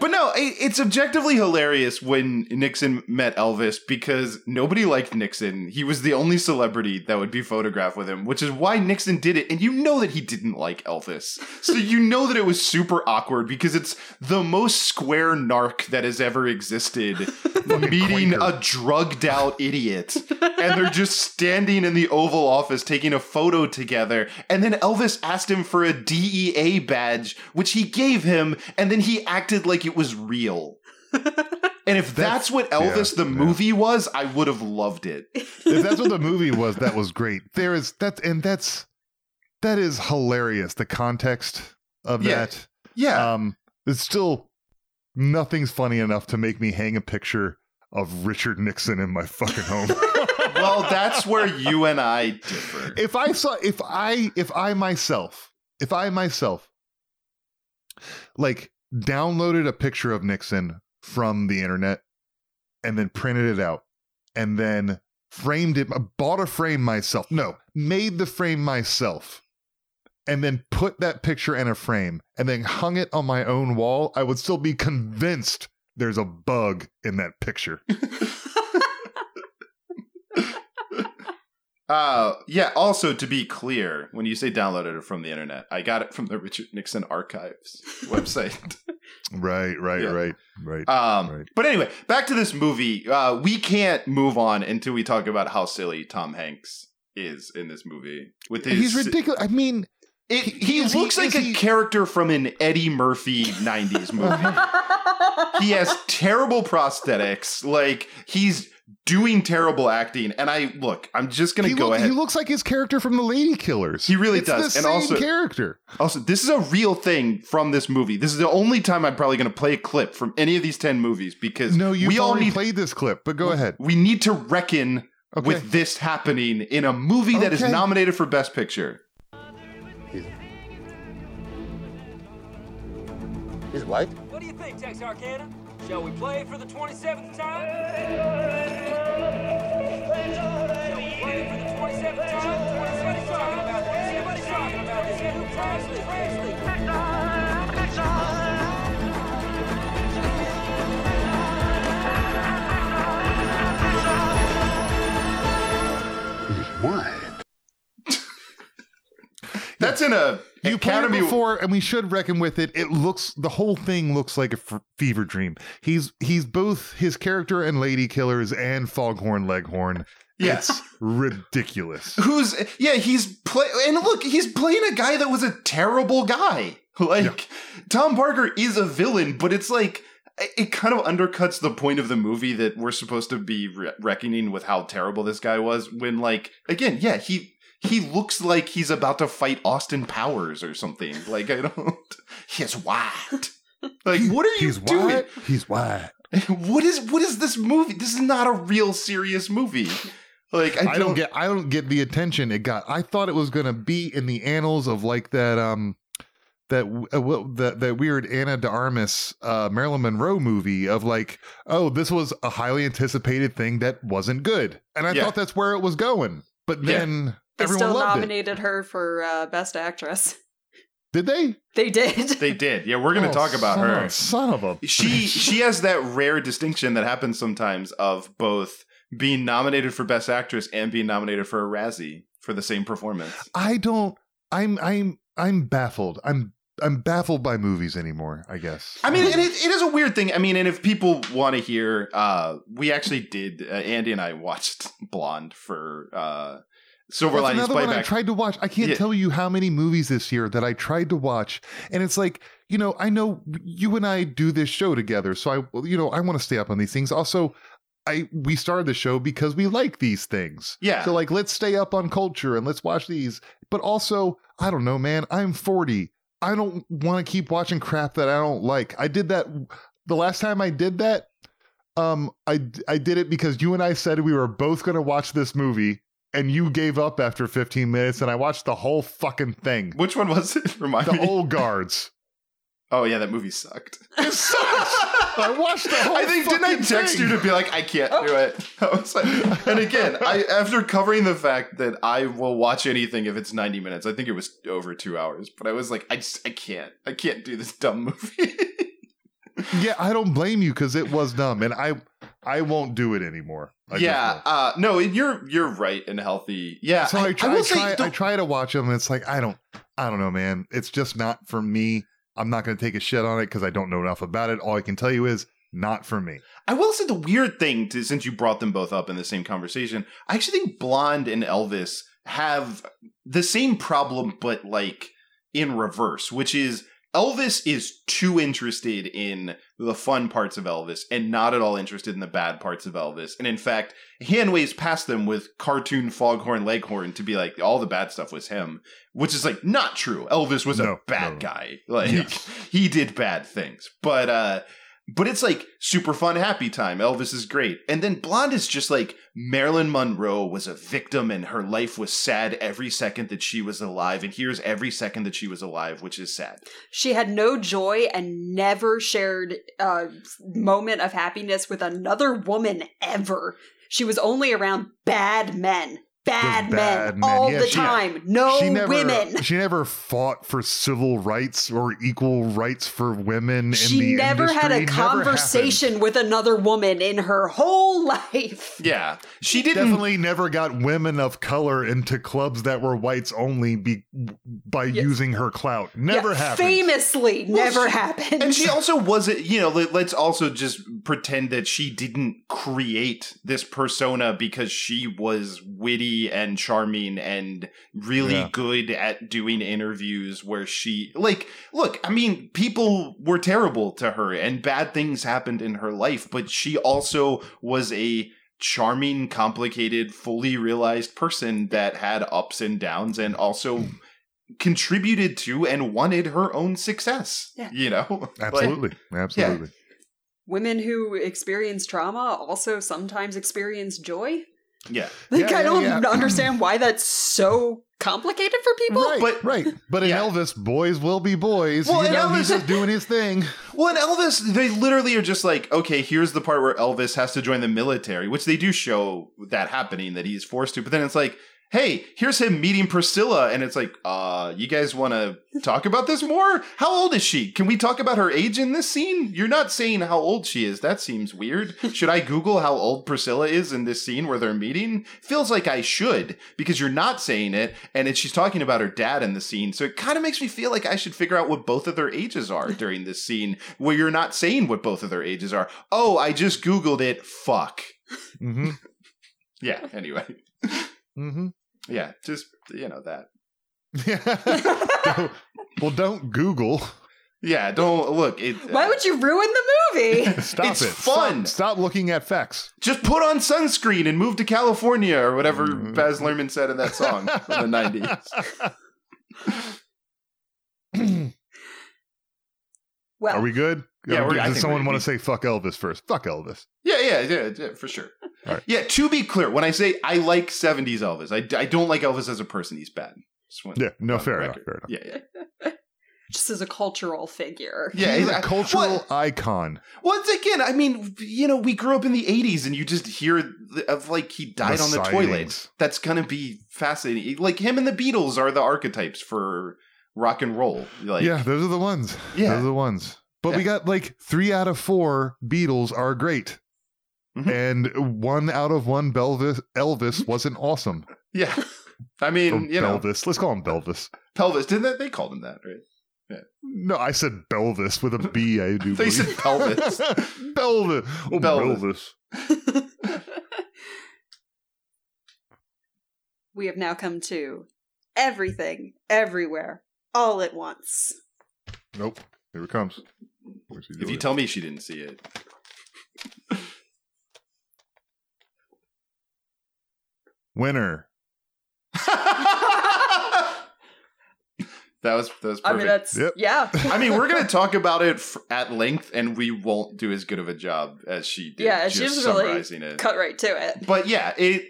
But no, it's objectively hilarious when Nixon met Elvis because nobody liked Nixon. He was the only celebrity that would be photographed with him, which is why Nixon did it. And you know that he didn't like Elvis. So you know that it was super awkward because it's the most square narc that has ever existed *laughs* meeting a drugged out idiot. and they're just standing in the Oval Office taking a photo together. And then Elvis asked him for a DEA badge, which he gave him, and then he acted like it was real. *laughs* And if that's, what Elvis yeah, the yeah. movie was, I would have loved it. *laughs* If that's what the movie was, that was great. There is that, and that's that is hilarious. The context of Yeah. that. Yeah. Um, it's still nothing's funny enough to make me hang a picture of Richard Nixon in my fucking home. *laughs* well, that's where you and I differ. if I saw if I if I myself if I myself like downloaded a picture of Nixon from the internet and then printed it out and then framed it bought a frame myself. No made the frame myself and then put that picture in a frame and then hung it on my own wall. I would still be convinced there's a bug in that picture *laughs* Uh, yeah. Also, to be clear, when you say downloaded it from the internet, I got it from the Richard Nixon Archives *laughs* website. right right Yeah. right right Um, Right. But anyway, back to this movie. Uh, we can't move on until we talk about how silly Tom Hanks is in this movie. With his, he's ridiculous I mean It, He- he, is he- looks like a he- character from an Eddie Murphy '90s *laughs* movie. he has terrible prosthetics. Like he's doing terrible acting. And I look, I'm just gonna he, go look- ahead. he looks like his character from the Ladykillers. He really It's does. The And same also- character. Also, this is a real thing from this movie. This is the only time I'm probably going to play a clip from any of these 10 movies because No, you we all already need played this clip, but go ahead. we need to reckon Okay. with this happening in a movie that is nominated for best picture. He's white. What do you think, Texarkana? Shall we play for the 27th time? Shall we play for the 27th time? 27th talking about this. Everybody's talking about this. Andrew Presley, Presley. He's. That's in a You played Academy it before, and we should reckon with it. It looks the whole thing looks like a f- fever dream. He's he's both his character and Ladykillers and Foghorn Leghorn. Yeah. It's ridiculous. *laughs* who's yeah, he's play and look, he's playing a guy that was a terrible guy. Like Tom Parker is a villain, but it's like it kind of undercuts the point of the movie that we're supposed to be re- reckoning with how terrible this guy was when like again, yeah, he he looks like he's about to fight Austin Powers or something. Like I don't *laughs* he's white. Like what are you He's doing? He's white. *laughs* What is what is this movie? This is not a real serious movie. Like I, I don't get I don't get the attention it got. I thought it was going to be in the annals of like that um that uh, that that weird Ana de Armas uh Marilyn Monroe movie of like oh this was a highly anticipated thing that wasn't good. And I Yeah. thought that's where it was going. But then They everyone still loved it. nominated her for uh, Best Actress. Did they? They did. *laughs* They did. Yeah, we're going to Oh, talk about son her. of- Son of a She bitch. she has that rare distinction that happens sometimes of both being nominated for best actress and being nominated for a Razzie for the same performance. I don't I'm I'm I'm baffled. I'm I'm baffled by movies anymore, I guess. I mean, it, it is a weird thing. I mean, and if people want to hear, uh, we actually did. Uh, Andy and I watched Blonde for uh, Silver That's Linings another one I tried to watch. I can't Yeah. tell you how many movies this year that I tried to watch, and it's like you know, I know you and I do this show together, so I, you know, I want to stay up on these things. Also, I we started the show because we like these things. Yeah. So like, let's stay up on culture and let's watch these. But also, I don't know, man. I'm 40. I don't want to keep watching crap that I don't like. I did that the last time I did that. Um, I I did it because you and I said we were both going to watch this movie, and you gave up after 15 minutes, and I watched the whole fucking thing. Which one was it? *laughs* Remind The me. old guards. oh yeah, that movie sucked. *laughs* It sucks. I watched the whole. I think didn't I text thing. you to be like I can't do it. *laughs* I was like, and again, I after covering the fact that I will watch anything if it's ninety minutes. I think it was over two hours, but I was like, I just I can't, I can't do this dumb movie. Yeah, I don't blame you because it was dumb, and I I won't do it anymore. I yeah, uh, no, you're you're right and healthy. Yeah, So I, try, will I, try, I try to watch them, and it's like I don't, I don't know, man. It's just not for me. I'm not going to take a shit on it because I don't know enough about it. All I can tell you is not for me. I will say the weird thing, to, since you brought them both up in the same conversation, I actually think Blonde and Elvis have the same problem, but like in reverse, which is Elvis is too interested in the fun parts of Elvis and not at all interested in the bad parts of Elvis. And in fact, handways past them with cartoon Foghorn Leghorn to be like, all the bad stuff was him, which is like not true. Elvis was a bad no. guy. Like Yeah. he did bad things. But uh but it's like super fun, happy time. Elvis is great. And then Blonde is just like Marilyn Monroe was a victim and her life was sad every second that she was alive. And here's every second that she was alive, which is sad. She had no joy and never shared a moment of happiness with another woman ever. She was only around bad men. Bad, bad men, men. all Yeah, the she- time. No she never, women. *laughs* She never fought for civil rights or equal rights for women. in the industry. She never had a. Never conversation with another woman in her whole *laughs* life. Yeah. She didn't Definitely never got women of color into clubs that were whites only be, by using her clout. Never Yeah, happened. Famously, Well, never she- happened. And she *laughs* also wasn't, you know, let, let's also just pretend that she didn't create this persona because she was witty and charming and really Yeah. good at doing interviews where she, like, look, I mean, people were terrible to her and bad things happened in her life, but she also was a charming, complicated, fully realized person that had ups and downs and also *clears throat* contributed to and wanted her own success. Yeah. You know? *laughs* Like, Absolutely. Absolutely. Women who experience trauma also sometimes experience joy. Yeah. Like, Yeah, I don't yeah. understand why that's so complicated for people. Right, But- right. But in Yeah. Elvis, boys will be boys. Well, you in know, Elvis- he's just doing his thing. *laughs* Well, in Elvis, they literally are just like, okay, here's the part where Elvis has to join the military, which they do show that happening, that he's forced to. But then it's like, hey, here's him meeting Priscilla. And it's like, uh, you guys want to talk about this more? How old is she? Can we talk about her age in this scene? You're not saying how old she is. That seems weird. *laughs* Should I Google how old Priscilla is in this scene where they're meeting? Feels like I should because you're not saying it. And it, she's talking about her dad in the scene. So it kind of makes me feel like I should figure out what both of their ages are *laughs* during this scene where you're not saying what both of their ages are. Oh, I just Googled it. Fuck. *laughs* Mm-hmm. Yeah, anyway. Mm-hmm. Yeah, just, you know, that. *laughs* Yeah. well, don't Google. Yeah, don't look. It, Why would you ruin the movie? *laughs* Stop It's it. fun. Stop, stop looking at facts. just put on sunscreen and move to California or whatever Mm. Baz Luhrmann said in that song *laughs* in the 90s. well, Are we good? Yeah, we're- Does someone want to say fuck Elvis first? Fuck Elvis. Yeah, yeah, yeah, yeah for sure. All right. Yeah, to be clear, when I say I like 70s Elvis, I, I don't like Elvis as a person. He's bad. Just Yeah, no, fair enough, fair enough. Yeah, yeah. *laughs* just as a cultural figure. Yeah, He's a cultural Well, icon. once again, I mean, you know, we grew up in the 80s and you just hear of like he died The on the toilet. That's going to be fascinating. Like him and the Beatles are the archetypes for rock and roll. Like, yeah, those are the ones. Yeah. Those are the ones. But we got like three out of four Beatles are great. Mhm. And one out of one Belvis Elvis wasn't awesome. *laughs* yeah. I Or mean, you know, Belvis. Let's call him Belvis. pelvis. Didn't they, they called him that, right? Yeah. No, I said Belvis with a B. I *laughs* do. They said pelvis. *laughs* Belvis. Oh, Belvis. Belvis. we have now come to everything, everywhere, all at once. Nope. Here it comes. If you doing? tell me she didn't see it, Winner. *laughs* that was that was perfect. I mean, that's Yep. yeah. *laughs* I mean, we're gonna *laughs* talk about it f- at length, and we won't do as good of a job as she did. yeah, just she's really summarizing it. cut right to it. But yeah, it.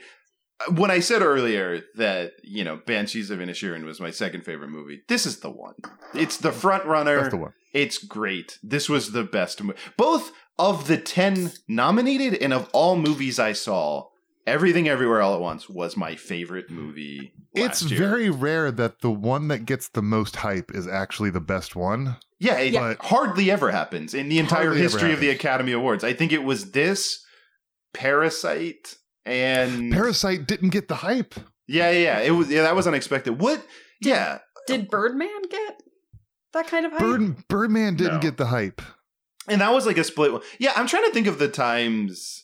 When I said earlier that you know Banshees of Inisherin was my second favorite movie, this is the one. It's the front runner. That's the one. It's great. This was the best. Mo- Both of the ten nominated and of all movies I saw, Everything Everywhere All at Once was my favorite movie. It's year. very rare that the one that gets the most hype is actually the best one. Yeah, it Yeah. hardly ever happens in the entire history of the. Academy Awards. I think it was this, Parasite, and Parasite didn't get the hype. yeah, yeah, yeah. It was yeah, that was unexpected. What? Yeah, Did Birdman get that kind of hype? Bird, Birdman didn't No. get the hype. and that was like a split one. Yeah, I'm trying to think of the times.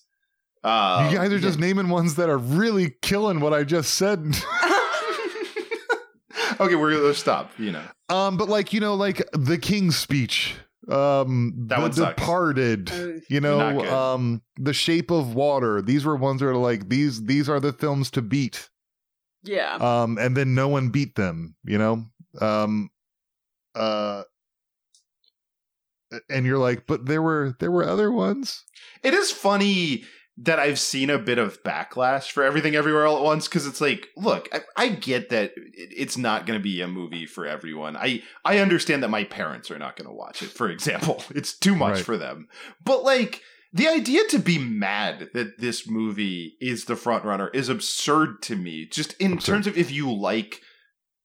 Uh, you guys are just naming ones that are really killing what I just said. *laughs* okay. We're gonna stop. You know, um, but like you know, like the King's Speech, um, That The one. Departed, Oh, you know, um, The Shape of Water. These were ones that are like these. These are the films to beat. yeah. um and then no one beat them you know um uh and you're like but there were there were other ones it is funny that I've seen a bit of backlash for everything everywhere all at once because it's like, look, I, I get that it's not going to be a movie for everyone. I I understand that my parents are not going to watch it. For example, *laughs* it's too much Right. for them. But like the idea to be mad that this movie is the front runner is absurd to me. Just in Absurd. terms of if you like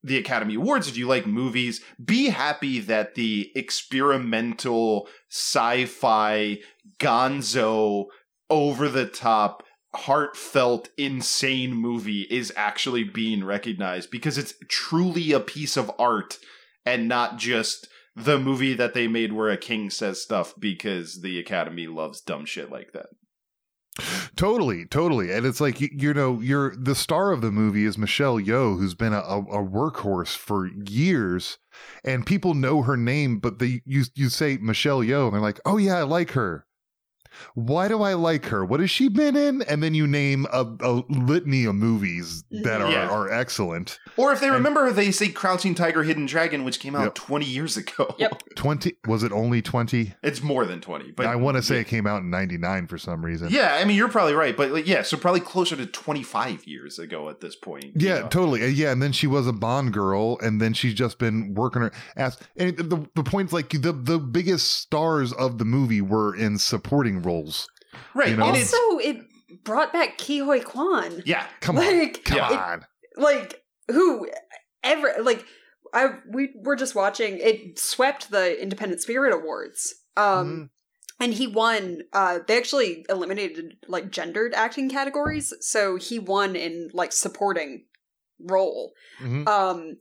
the Academy Awards, if you like movies, be happy that the experimental sci-fi gonzo over the top heartfelt insane movie is actually being recognized because it's truly a piece of art and not just the movie that they made where a king says stuff because the academy loves dumb shit like that. totally totally and it's like you, you know you're the star of the movie is michelle yeoh who's been a, a, workhorse for years and people know her name but they you you say michelle yeoh and they're like oh yeah i like her why do I like her? What has she been in? And then you name a, a litany of movies that are, Yeah. are excellent. Or if they remember, they say Crouching Tiger, Hidden Dragon, which came out Yep. 20 years ago. Yep. *laughs* 20 was it only 20? It's more than 20. But I want to say it came out in 99 for some reason. Yeah, I mean, you're probably right. But like, yeah, so probably closer to 25 years ago at this point. you Yeah, know? totally. Uh, Yeah, and then she was a Bond girl, and then she's just been working her ass. And the the point's like the the biggest stars of the movie were in supporting roles. Right. You know? and it's, also, it brought back Ke Huy Quan. yeah. Come on, Like, come it- on. like who ever like I we were just watching it swept the Independent Spirit Awards. Um Mm-hmm. and he won uh they actually eliminated like gendered acting categories, so he won in like supporting role. Mhm. Um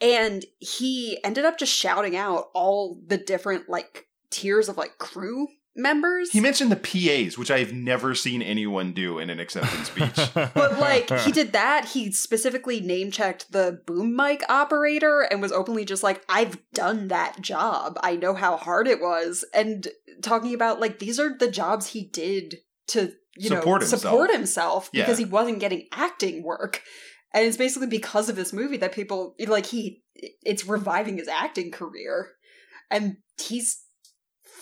and he ended up just shouting out all the different like tiers of like crew members. He mentioned the PAs, which I've never seen anyone do in an acceptance speech. *laughs* But like he did that, he specifically name checked the boom mic operator and was openly just like, I've done that job. I know how hard it was. And talking about like these are the jobs he did to, you Support know, himself. support himself because Yeah. he wasn't getting acting work. And it's basically because of this movie that people like he it's reviving his acting career. And he's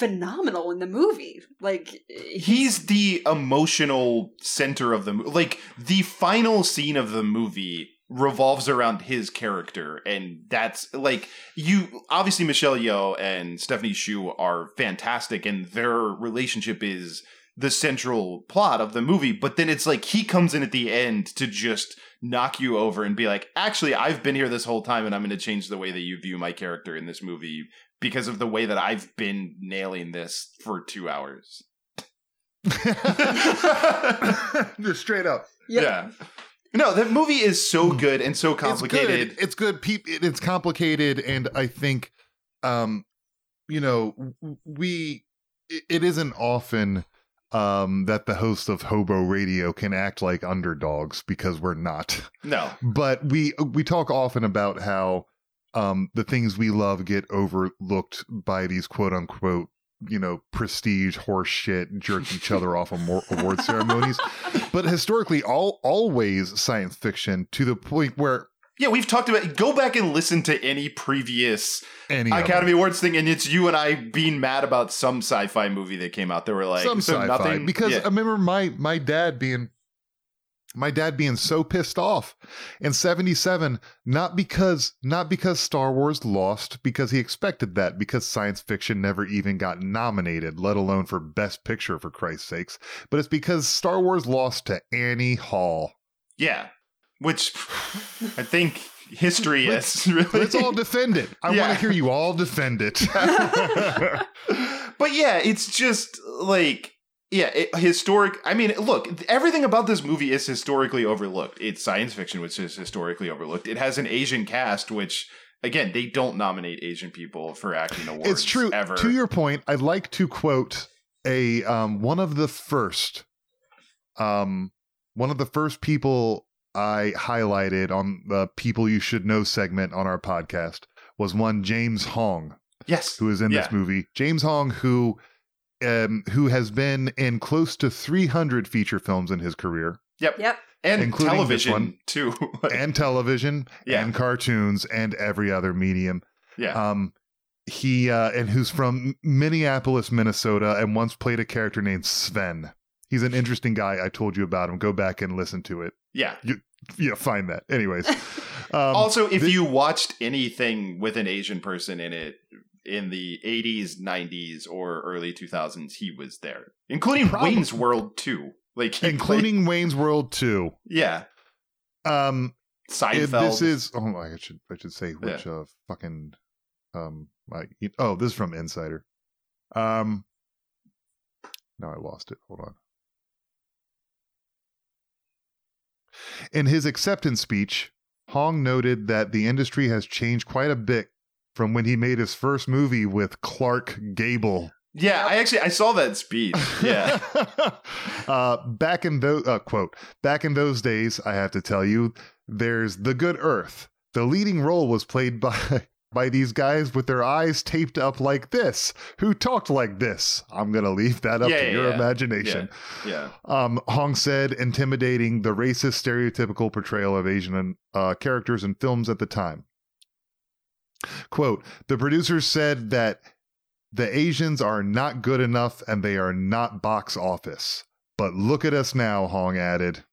phenomenal in the movie. Like He's the emotional center of the movie. Like, the final scene of the movie revolves around his character. And that's like, you obviously, Michelle Yeoh and Stephanie Hsu are fantastic, and their relationship is the central plot of the movie. But then it's like he comes in at the end to just knock you over and be like, actually, I've been here this whole time, and I'm going to change the way that you view my character in this movie because of the way that I've been nailing this for two hours. *laughs* Just straight up. Yeah. No, that movie is so good and so It's complicated. good. It's good. It's complicated, and I think, um, you know, we. it- It isn't often um, that the hosts of Hobo Radio can act like underdogs because we're not. No. But we we talk often about how um, the things we love get overlooked by these quote unquote you know prestige horse shit jerk each other off on award *laughs* ceremonies but historically all always science fiction to the point where Yeah, we've talked about. Go back and listen to any previous any Academy Awards thing, and it's you and I being mad about some sci-fi movie that came out. They were like some so sci-fi nothing because yeah. I remember my my dad being my dad being so pissed off. In 77 not because not because Star Wars lost because he expected that because science fiction never even got nominated let alone for best picture for Christ's sakes but it's because Star Wars lost to Annie Hall. Yeah, which I think history *laughs* Let's- is *laughs* really. let's all defend it. I Yeah. want to hear you all defend it. *laughs* But yeah, it's just like yeah, it, historic. I mean, look, everything about this movie is historically overlooked. It's science fiction, which is historically overlooked. It has an Asian cast, which again, they don't nominate Asian people for acting awards. it's true ever. to your point i'd like to quote a um one of the first um one of the first people i highlighted on the people you should know segment on our podcast was one james hong yes, who is in this movie james hong who um who has been in close to 300 feature films in his career Yep. Yep. And Including television one. too. *laughs* and television Yeah. and cartoons and every other medium yeah. um, he uh, and who's from Minneapolis, Minnesota, and once played a character named Sven. He's an interesting guy. I told you about him. Go back and listen to it. yeah. You, yeah, find that. Anyways, *laughs* um, also, if thi- you watched anything with an Asian person in it in the 80s, 90s, or early 2000s, he was there, including Probably- Wayne's World too. Like he including Wayne's World too. played- yeah, Um, Seinfeld. this is oh, I should I should say which uh fucking um I, oh this is from Insider. Um, no, I lost it. Hold on. In his acceptance speech, Hong noted that the industry has changed quite a bit from when he made his first movie with Clark Gable. yeah, I actually I saw that speech. *laughs* Yeah, uh, back in those uh, quote, back in those days, I have to tell you, there's the Good Earth. The leading role was played by *laughs* by these guys with their eyes taped up like this, who talked like this. I'm gonna leave that up Yeah, to yeah, your yeah. imagination. yeah. Um, Hong said, intimidating the racist, stereotypical portrayal of Asian uh, characters in films at the time. Quote The producers said that the Asians are not good enough and they are not box office. But look at us now, Hong added,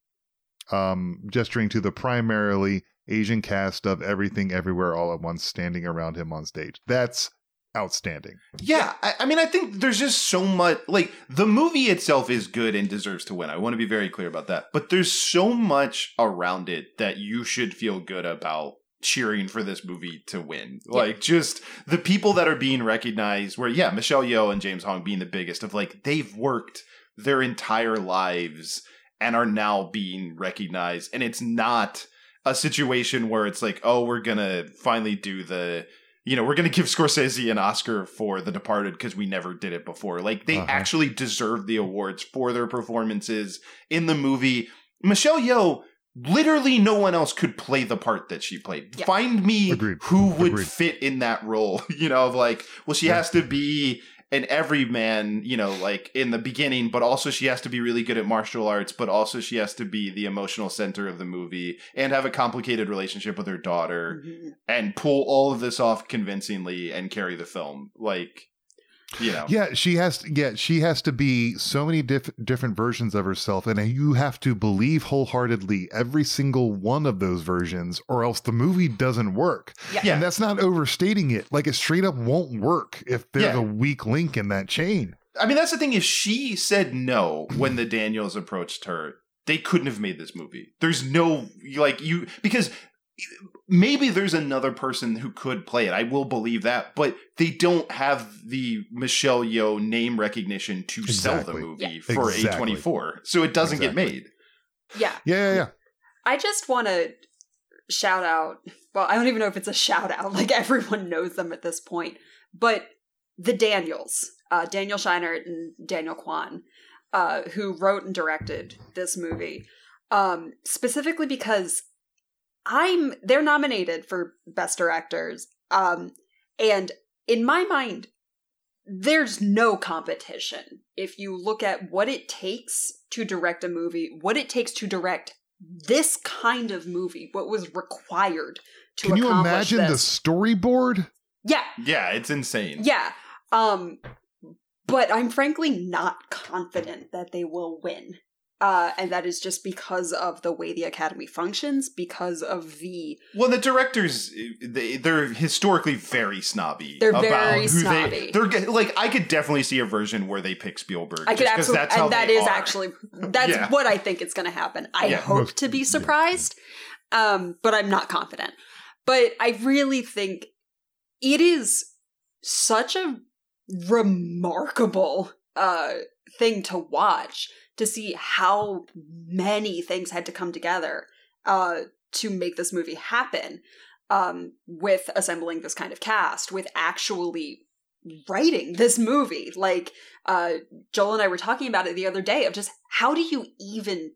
um, gesturing to the primarily Asian cast of Everything Everywhere All at Once standing around him on stage. That's outstanding. Yeah, I, I mean, I think there's just so much. Like, the movie itself is good and deserves to win. I want to be very clear about that. But there's so much around it that you should feel good about cheering for this movie to win. Like, just the people that are being recognized, where, yeah, Michelle Yeoh and James Hong being the biggest of like, they've worked their entire lives and are now being recognized. And it's not a situation where it's like, oh, we're gonna finally do the, you know, we're gonna give Scorsese an Oscar for The Departed because we never did it before. Like they Uh-huh. actually deserve the awards for their performances in the movie. Michelle Yeoh, literally no one else could play the part that she played. Yeah. Find me Agreed. who would Agreed. fit in that role. *laughs* You know, of like, well, she Yeah. has to be an everyman, you know, like in the beginning, but also she has to be really good at martial arts, but also she has to be the emotional center of the movie and have a complicated relationship with her daughter Mhm. and pull all of this off convincingly and carry the film. Like, you know. Yeah, she has to, yeah, she has to be so many diff- different versions of herself and you have to believe wholeheartedly every single one of those versions or else the movie doesn't work. Yeah. Yeah. And that's not overstating it. Like it straight up won't work if there's Yeah. a weak link in that chain. I mean, that's the thing. If she said no when the Daniels approached her, they couldn't have made this movie. There's no like you because maybe there's another person who could play it. I will believe that, but they don't have the Michelle Yeoh name recognition to sell the movie Yeah. for Exactly. A24, so it doesn't Exactly. get made. Yeah. Yeah, yeah, yeah. I just want to shout out. Well, I don't even know if it's a shout out. *laughs* Like everyone knows them at this point. But the Daniels, uh, Daniel Scheinert and Daniel Kwan. uh, who wrote and directed this movie, um, specifically because I'm they're nominated for best directors, um, and in my mind, there's no competition. If you look at what it takes to direct a movie, what it takes to direct this kind of movie, what was required to Can you imagine this. the storyboard? Yeah, Yeah, it's insane. yeah. Um, but I'm frankly not confident that they will win. Uh, and that is just because of the way the Academy functions, because of the Well, the directors, they, they're historically very snobby. They're about very who snobby. They, they're like, I could definitely see a version where they pick Spielberg. I could just 'cause absolutely, that's how and that they is are. actually that's Yeah. what I think is going to happen. I Yeah. hope to be surprised, um, but I'm not confident. But I really think it is such a remarkable uh, thing to watch to see how many things had to come together uh, to make this movie happen. Um, with assembling this kind of cast, with actually writing this movie. Like, uh, Joel and I were talking about it the other day of just how do you even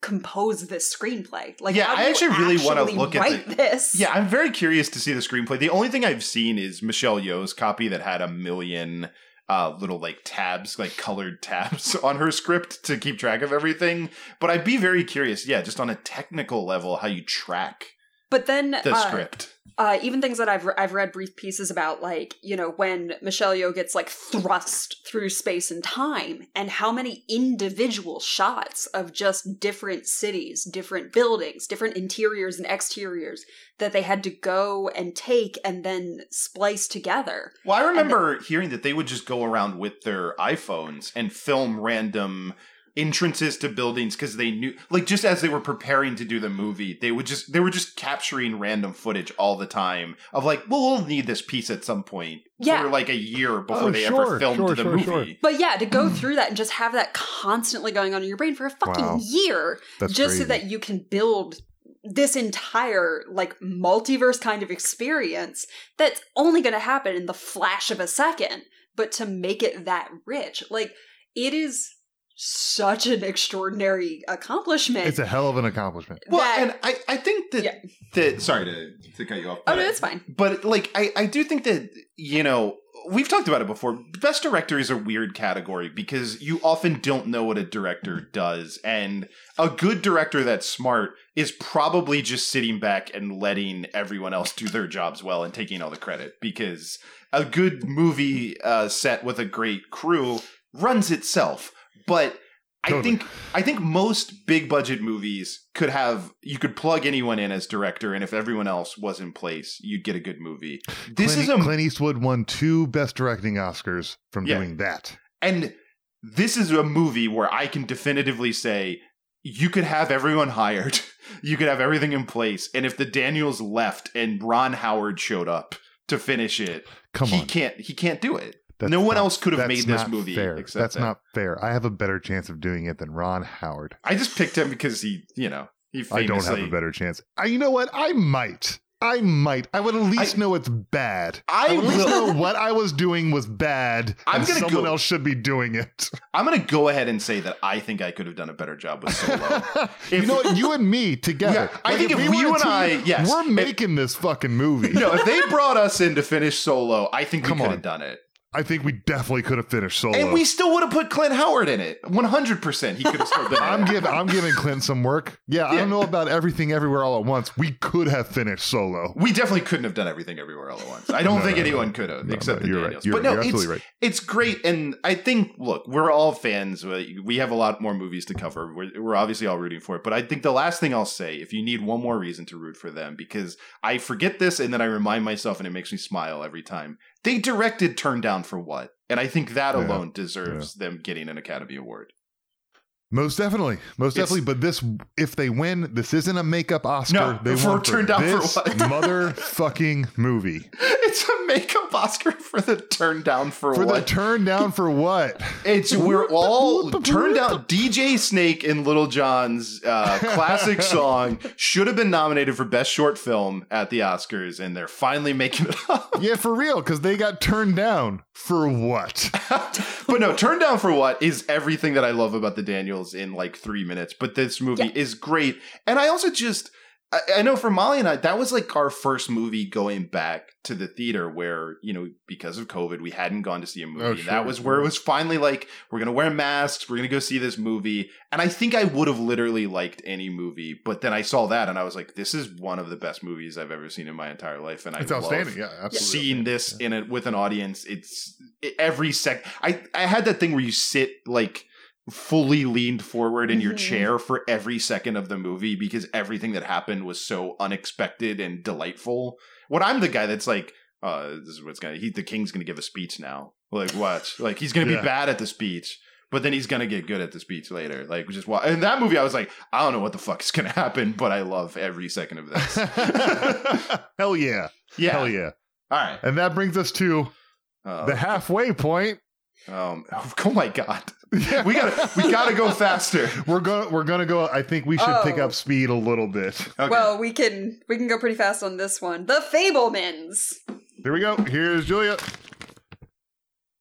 compose this screenplay? Like, Yeah, how do I you actually really wanna actually look at the- this. Yeah, I'm very curious to see the screenplay. The only thing I've seen is Michelle Yeoh's copy that had a million uh, little like tabs, like colored tabs *laughs* on her script to keep track of everything. But I'd be very curious, yeah, just on a technical level, how you track But then the uh, script. uh, even things that I've re- I've read brief pieces about, like you know when Michelle Yeoh gets like thrust through space and time, and how many individual shots of just different cities, different buildings, different interiors and exteriors that they had to go and take and then splice together. Well, I remember hearing that they would just go around with their iPhones and film random entrances to buildings because they knew like just as they were preparing to do the movie they would just they were just capturing random footage all the time of like well we'll need this piece at some point Yeah. for like a year before Oh, they sure, ever filmed sure, the sure, movie sure. But yeah, to go through that and just have that constantly going on in your brain for a fucking Wow. year, That's just so that you can build this entire like multiverse kind of experience that's only going to happen in the flash of a second, but to make it that rich, like it is such an extraordinary accomplishment. It's a hell of an accomplishment. well that- and i i think that that sorry to to cut you off oh no, I- it's fine. but like I, I do think that you know we've talked about it before best director is a weird category because you often don't know what a director does and a good director that's smart is probably just sitting back and letting everyone else do their jobs well and taking all the credit because a good movie uh, set with a great crew runs itself but I think I think most big budget movies could have you could plug anyone in as director, and if everyone else was in place, you'd get a good movie. This Clint, is a Clint Eastwood won two Best Directing Oscars from Yeah. doing that. and this is a movie where I can definitively say you could have everyone hired, *laughs* you could have everything in place, and if the Daniels left and Ron Howard showed up to finish it, Come he on. can't he can't do it. That's no one not- else could have made this movie Fair. except That's him. not fair. I have a better chance of doing it than Ron Howard. I just picked him because he, you know, he Famously... I don't have a better chance. I, you know what? I might. I might. I would at least I- know it's bad. I would at least will- know what I was doing was bad. *laughs* I'm gonna someone go- else should be doing it. *laughs* I'm gonna go ahead and say that I think I could have done a better job with Solo. *laughs* you know what? You and me together. Yeah, I think if we you and I- team, yes. we're If- making this fucking movie. no, if they brought us in to finish Solo, I think we could have done it. I think we definitely could have finished solo. And we still would have put Clint Howard in it. 100% he could have still been *laughs* I'm giving I'm giving Clint some work. Yeah, I don't know about everything everywhere all at once. We could have finished solo. We definitely couldn't have done everything everywhere all at once. I don't No, think no, no. anyone could have, No, except no, the you're right. Daniels. You're- but no, it's, right. it's great. And I think, look, we're all fans. We we have a lot more movies to cover. We're, we're obviously all rooting for it. But I think the last thing I'll say, if you need one more reason to root for them, because I forget this and then I remind myself and it makes me smile every time. They directed Turn Down for What? And I think that Yeah, alone deserves them getting an Academy Award. Most definitely, most It's- definitely. But this, if they win, this isn't a makeup Oscar. No, they for won turned down for this what? *laughs* motherfucking movie It's a makeup Oscar for the turn down for, for the what? turn down for what? It's we're all turned down. DJ Snake in Lil Jon's uh, classic *laughs* song should have been nominated for best short film at the Oscars, and they're finally making it up. *laughs* Yeah, for real, because they got turned down for what? but no, turn down for what is everything that I love about the Daniels in like three minutes. But this movie is great, and I also just I, I know for Molly and I that was like our first movie going back to the theater where you know because of COVID we hadn't gone to see a movie. Oh, sure, that was where it was finally like we're gonna wear masks, we're gonna go see this movie, and I think I would have literally liked any movie, but then I saw that and I was like, this is one of the best movies I've ever seen in my entire life, and I It's love outstanding. Yeah, absolutely. seeing this in it with an audience it's it- every sec i i had that thing where you sit like fully leaned forward in your Mhm. chair for every second of the movie because everything that happened was so unexpected and delightful What i'm the guy that's like uh this is what's gonna he the king's gonna give a speech now like what like he's gonna Yeah. be bad at the speech but then he's gonna get good at the speech later like just wa- in that movie i was like i don't know what the fuck is gonna happen but i love every second of this *laughs* Hell yeah. yeah Hell yeah. all right And that brings us to uh, the halfway point. Um, *laughs* oh my god, *laughs* we gotta we gotta go faster. We're gonna we're gonna go. I think we should pick Oh. up speed a little bit. Okay. Well, we can we can go pretty fast on this one. The Fabelmans. Here we go. Here's Julia.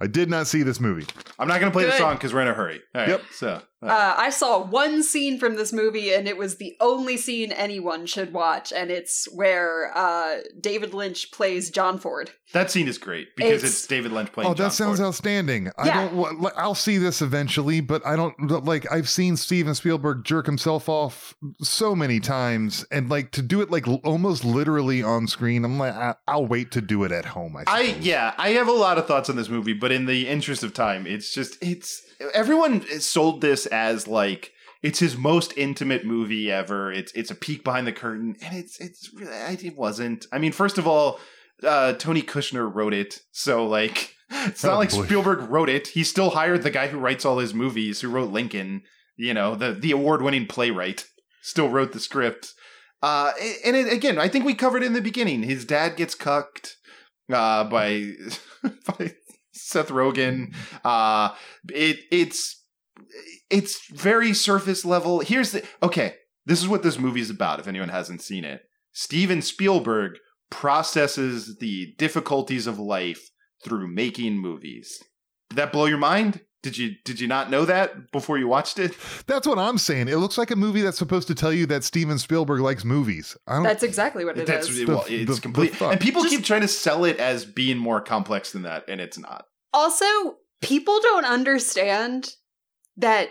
I did not see this movie. I'm not gonna play the song because we're in a hurry. All right, Yep. So uh, I saw one scene from this movie, and it was the only scene anyone should watch, and it's where uh, David Lynch plays John Ford. that scene is great because it's, It's- David Lynch playing. Oh, that John sounds Ford. outstanding. I Yeah. don't. wa- I'll see this eventually, but I don't like. I've seen Steven Spielberg jerk himself off so many times, and like to do it like almost literally on screen. I'm like, I, I'll wait to do it at home. I, I yeah, I have a lot of thoughts on this movie, but in the interest of time, it's just it's everyone sold this as like it's his most intimate movie ever. It's it's a peek behind the curtain, and it's it's really it wasn't. I mean, first of all, uh, Tony Kushner wrote it, so like *laughs* it's not Oh, like boy. Spielberg wrote it. He still hired the guy who writes all his movies, who wrote Lincoln. You know, the the award winning playwright still wrote the script. Uh, and it, again, I think we covered it in the beginning. His dad gets cucked uh, by *laughs* by Seth Rogen. Uh, it it's it's very surface level. Here's the okay. This is what this movie is about. If anyone hasn't seen it, Steven Spielberg processes the difficulties of life through making movies. Did that blow your mind? Did you did you not know that before you watched it? That's what I'm saying. It looks like a movie that's supposed to tell you that Steven Spielberg likes movies. I don't. That's exactly what it That's is. well, it's the- the complete. fuck? and people keep trying to sell it as being more complex than that, and it's not. Also, people don't understand that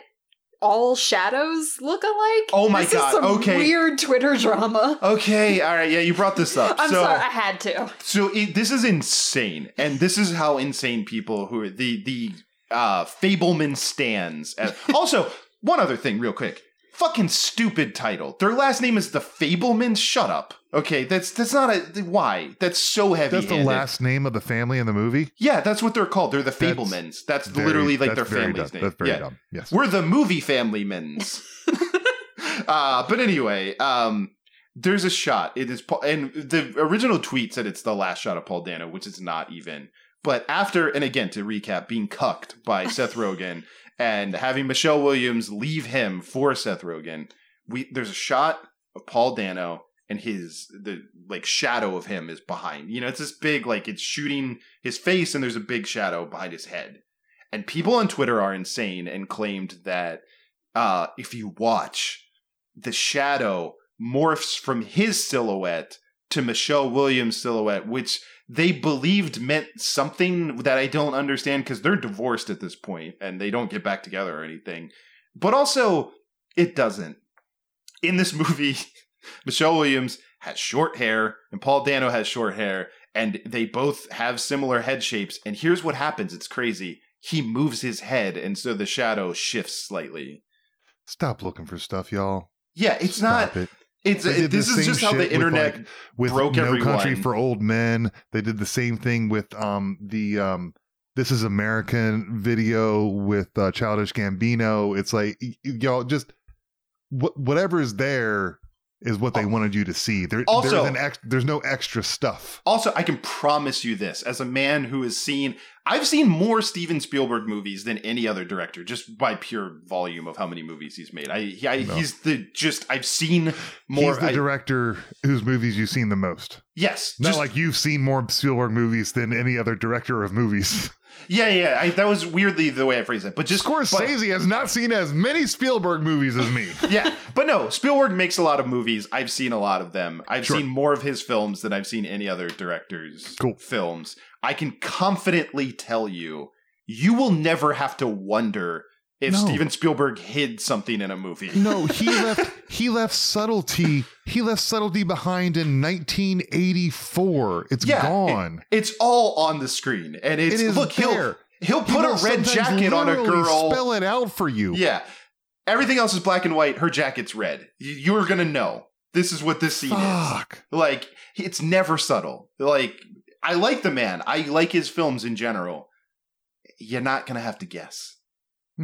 all shadows look alike. Oh my this God, Is some okay. Weird Twitter drama. Okay, all right, yeah, you brought this up. I'm so, sorry, I had to. So it, this is insane, and this is how insane people who are the the uh, Fabelman stands. As, also, one other thing, real quick. Fucking stupid title. Their last name is the Fabelmans. Shut up. Okay, that's that's not a why. That's so heavy. that's the last name of the family in the movie. Yeah, that's what they're called. They're the That's Fabelmans. That's, Very- literally like that's their very family's dumb. name. That's very yeah. dumb. Yes. We're the movie family men's. *laughs* uh, but anyway, um, there's a shot. It is, Paul, and the original tweet said it's the last shot of Paul Dano, which is not even. But after, and again to recap, being cucked by Seth *laughs* Rogen and having Michelle Williams leave him for Seth Rogen, we there's a shot of Paul Dano and his the like shadow of him is behind. You know, it's this big like it's shooting his face, and there's a big shadow behind his head. And people on Twitter are insane and claimed that uh, if you watch, the shadow morphs from his silhouette to Michelle Williams' silhouette, which they believed meant something that I don't understand because they're divorced at this point and they don't get back together or anything. But also, it doesn't. In this movie, *laughs* Michelle Williams has short hair and Paul Dano has short hair, and they both have similar head shapes. And here's what happens it's crazy. He moves his head, and so the shadow shifts slightly. Stop looking for stuff, y'all. Yeah, it's Stop not. it. It's this is just how the with, internet like, with broke No everyone. Country for Old Men. They did the same thing with um the um This Is American video with uh, Childish Gambino. It's like y- y'all just wh- whatever is there is what they wanted you to see. There, Also- there's an ex- there's no extra stuff. Also, I can promise you this as a man who has seen, I've seen more Steven Spielberg movies than any other director, just by pure volume of how many movies he's made. I, he, I No. he's the just I've seen more. He's the I- director whose movies you've seen the most. yes, Not just- like you've seen more Spielberg movies than any other director of movies. *laughs* yeah, yeah. I, that was weirdly the way I phrased it, but just Scorsese has not seen as many Spielberg movies as me. *laughs* yeah, but no, Spielberg makes a lot of movies. I've seen a lot of them. I've Sure. seen more of his films than I've seen any other director's Cool. films. I can confidently tell you, you will never have to wonder if No. Steven Spielberg hid something in a movie. No, he left he left subtlety. He left subtlety behind in 1984. It's Yeah, gone. it- it's all on the screen, and it's It is look. He'll he'll He put a red jacket on a girl. Spell it out for you. Yeah, everything else is black and white. Her jacket's red. You- You're gonna know. This is what this scene Fuck. is. Like it's never subtle. Like I like the man. I like his films in general. You're not gonna have to guess.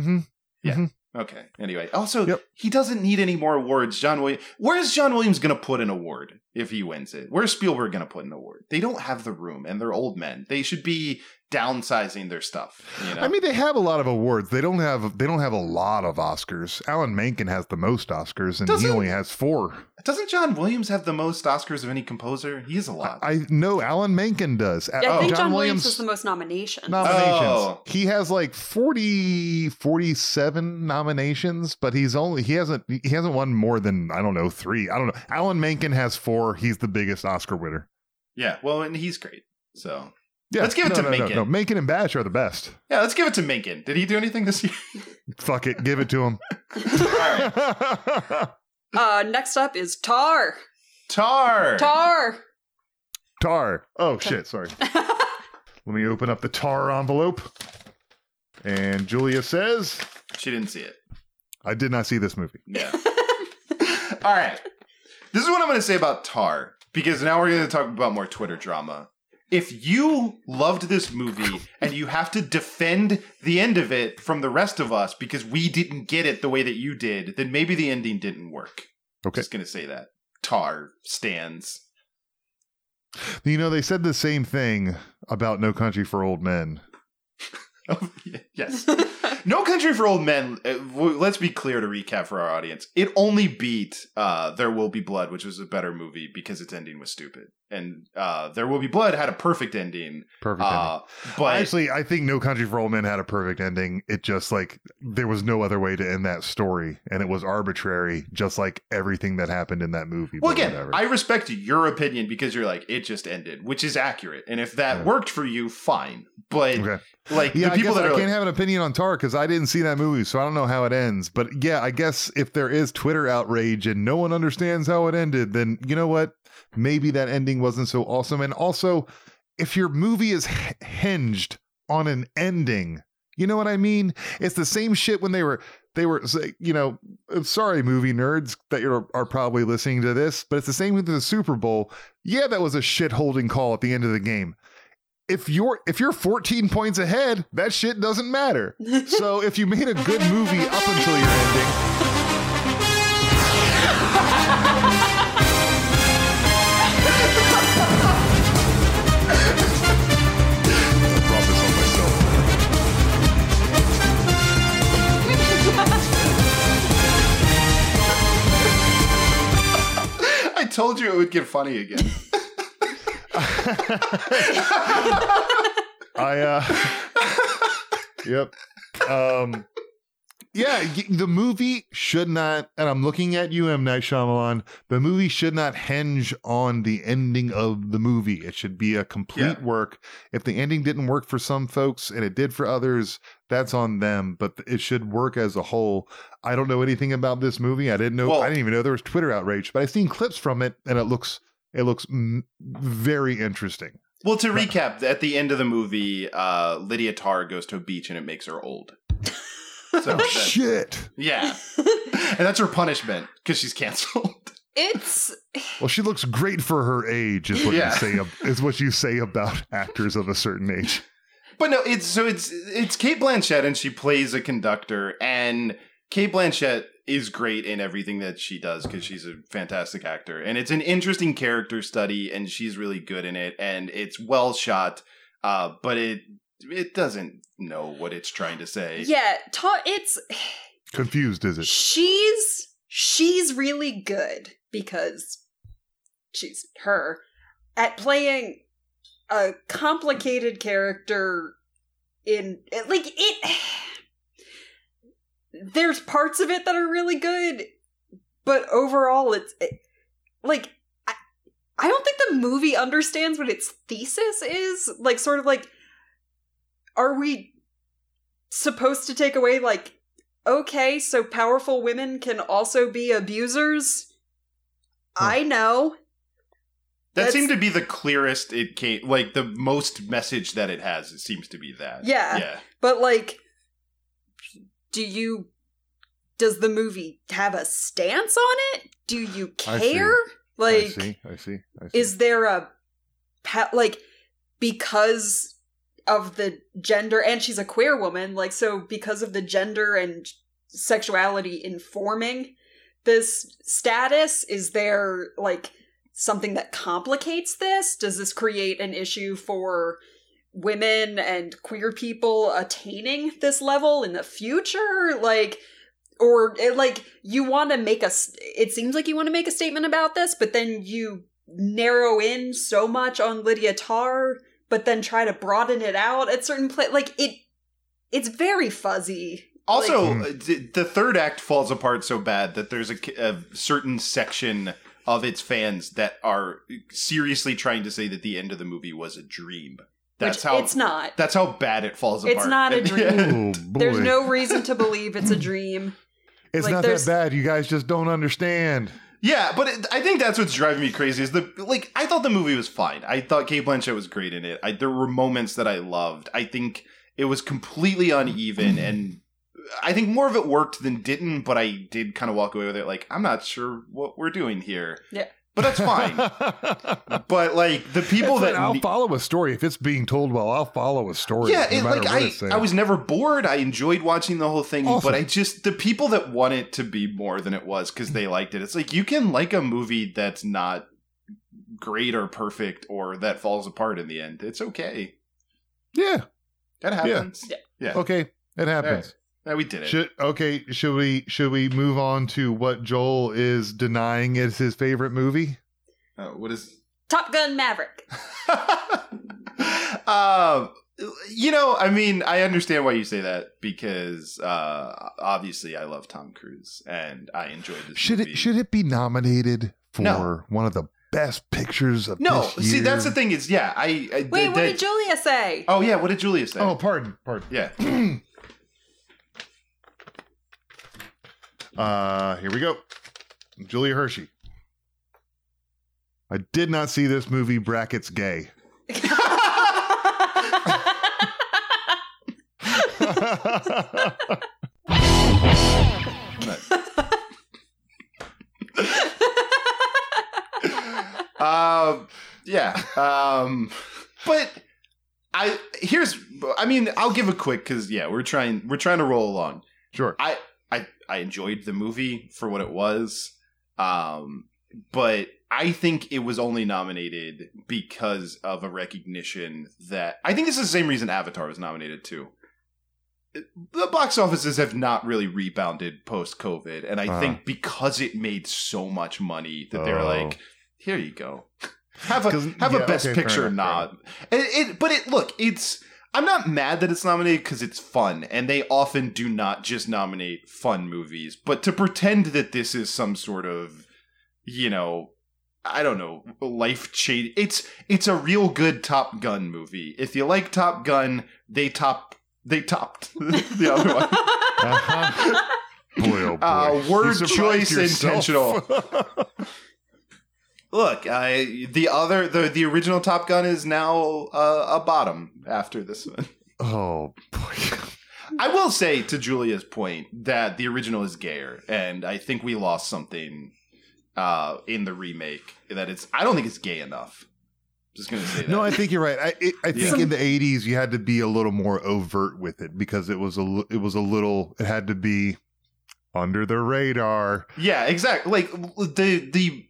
Hmm Yeah. Okay. Anyway, also Yep. he doesn't need any more awards. John Williams. Where's John Williams going to put an award if he wins it? Where's Spielberg going to put an award? They don't have the room, and they're old men. They should be downsizing their stuff. You know. I mean, they have a lot of awards. They don't have they don't have a lot of Oscars. Alan Menken has the most Oscars, and he Doesn't- only has four. doesn't John Williams have the most Oscars of any composer? He has a lot. I know Alan Menken does. Yeah, I Uh, think John, Williams has the most nominations. nominations. Oh. He has like 40 47 nominations, but he's only he hasn't he hasn't won more than I don't know, 3. I don't know. Alan Menken has 4. He's the biggest Oscar winner. yeah. Well, and he's great. So Yeah. Let's give it no, to no, Menken. No, no. Menken and Bash are the best. yeah, let's give it to Menken. Did he do anything this year? *laughs* Fuck it, give it to him. Uh, next up is Tar. Tar. Tar. Tar. Oh shit, sorry. *laughs* Let me open up the tar envelope. And Julia says, She didn't see it. I did not see this movie. Yeah. All right. This is what I'm going to say about Tar because now we're going to talk about more Twitter drama. If you loved this movie and you have to defend the end of it from the rest of us because we didn't get it the way that you did, then maybe the ending didn't work. Okay. Just going to say that. Tar stands. You know, they said the same thing about No Country for Old Men. *laughs* Oh, yes. *laughs* no Country for Old Men. uh, let's be clear to recap for our audience. It only beat uh, There Will Be Blood, which was a better movie because its ending was stupid. And uh, There Will Be Blood had a perfect ending. Perfect Uh, but Actually, I think No Country for Old Men had a perfect ending. It just like there was no other way to end that story, and it was arbitrary, just like everything that happened in that movie. well, again, whatever. I respect your opinion because you're like it just ended, which is accurate. And if that Yeah. worked for you, fine. But Okay. like yeah, the people guess that I are can't like, have an opinion on Tar because I didn't see that movie, so I don't know how it ends. But yeah, I guess if there is Twitter outrage and no one understands how it ended, then you know what? Maybe that ending wasn't so awesome. And also, if your movie is hinged on an ending, you know what I mean? It's the same shit when they were they were you know, uh, sorry movie nerds that you're, are probably listening to this, but it's the same with the Super Bowl. Yeah, that was a shit holding call at the end of the game if you're if you're 14 points ahead, that shit doesn't matter. *laughs* so if you made a good movie up until your ending, I told you it would get funny again. *laughs* I uh Yep. Um yeah, the movie should not, and I'm looking at you, M. Night Shyamalan. The movie should not hinge on the ending of the movie. It should be a complete Yeah. work. If the ending didn't work for some folks and it did for others, that's on them. But it should work as a whole. I don't know anything about this movie. I didn't know. Well- I didn't even know there was Twitter outrage, but I've seen clips from it, and it looks it looks mm, very interesting. Well, to recap, at the end of the movie, uh, Lydia Tarr goes to a beach and it makes her old. *laughs* So that- Shit. yeah, *laughs* and that's her punishment because she's canceled. It's *laughs* Well, she looks great for her age. Is what Yeah. you say. Is what you say about actors of a certain age. But no, it's so it's it's Cate Blanchett and she plays a conductor and Cate Blanchett is great in everything that she does because she's a fantastic actor and it's an interesting character study and she's really good in it and it's well shot uh but it it doesn't know what it's trying to say. Yeah, ta- it's Confused, is it? she's she's really good because she's her at playing a complicated character in like it there's parts of it that are really good but overall it's it, like I, I don't think the movie understands what its thesis is like sort of like are we supposed to take away like okay so powerful women can also be abusers i know That That's- seemed to be the clearest it came like the most message that it has it seems to be that. Yeah. Yeah. But like do you does the movie have a stance on it? Do you I care? I Like see. I see. I see. is there a like because of the gender and she's a queer woman like so because of the gender and sexuality informing this status is there like something that complicates this does this create an issue for women and queer people attaining this level in the future like or like you want to make a it seems like you want to make a statement about this but then you narrow in so much on lydia tarr but then try to broaden it out at certain pla like it it's very fuzzy Also, Like- uh, the third act falls apart so bad that there's a, a certain section of its fans that are seriously trying to say that the end of the movie was a dream. That's which how it's not That's how bad it falls apart. It's not a *laughs* dream. Oh, there's no reason to believe it's a dream It's like, not that bad. You guys just don't understand. Yeah, but it, I think that's what's driving me crazy. Is the like I thought the movie was fine. I thought Cate Blanchett was great in it. I, there were moments that I loved. I think it was completely uneven, mm. and I think more of it worked than didn't. But I did kind of walk away with it like I'm not sure what we're doing here. Yeah. But that's fine. *laughs* but like the people that I'll ne- follow a story if it's being told well. I'll follow a story. yeah, no it, like I. I was never bored. I enjoyed watching the whole thing, Awesome. but I just the people that want it to be more than it was because they liked it. It's like you can like a movie that's not great or perfect or that falls apart in the end. It's okay. Yeah. That happens. Yeah. Yeah. Okay, it happens. Yeah, we did it. Should okay? Should we should we move on to what Joel is denying is his favorite movie? Uh, what is? top gun maverick *laughs* um, you know, I mean, I understand why you say that because uh, obviously I love Tom Cruise and I enjoyed this Should movie. it should it be nominated for No. one of the best pictures of no, this see, that's the thing. Is yeah, I, I wait what that- did julia say Oh yeah, what did Julia say? Oh, pardon, pardon. yeah. *clears throat* Uh, here we go. Julia Hershey. I did not see this movie. Brackets gay. *laughs* um, yeah. Um, but I here's. I mean, I'll give a quick because yeah, we're trying. We're trying to roll along. Sure. I I enjoyed the movie for what it was. Um, but I think it was only nominated because of a recognition that I think this is the same reason Avatar was nominated too. The box offices have not really rebounded post COVID, and I Uh-huh. think because it made so much money that they were Oh. like, "Here you go, *laughs* have a *laughs* have yeah, a best okay, picture nod." It, it, but it look, it's I'm not mad that it's nominated because it's fun, and they often do not just nominate fun movies, but to pretend that this is some sort of, you know, I don't know, life change. It's it's a real good Top Gun movie. If you like Top Gun, they top they topped *laughs* the other one. *laughs* Uh-huh. Boy, oh boy. Uh, word choice yourself. intentional. *laughs* Look, I the other the the original Top Gun is now uh, a bottom after this one. oh boy. *laughs* I will say to Julia's point that the original is gayer, and I think we lost something uh, in the remake. That it's I don't think it's gay enough. Just gonna say that. No, I think you're right. I it, I think Yeah. in the '80s you had to be a little more overt with it because it was a it was a little it had to be under the radar. Yeah, exactly. Like the the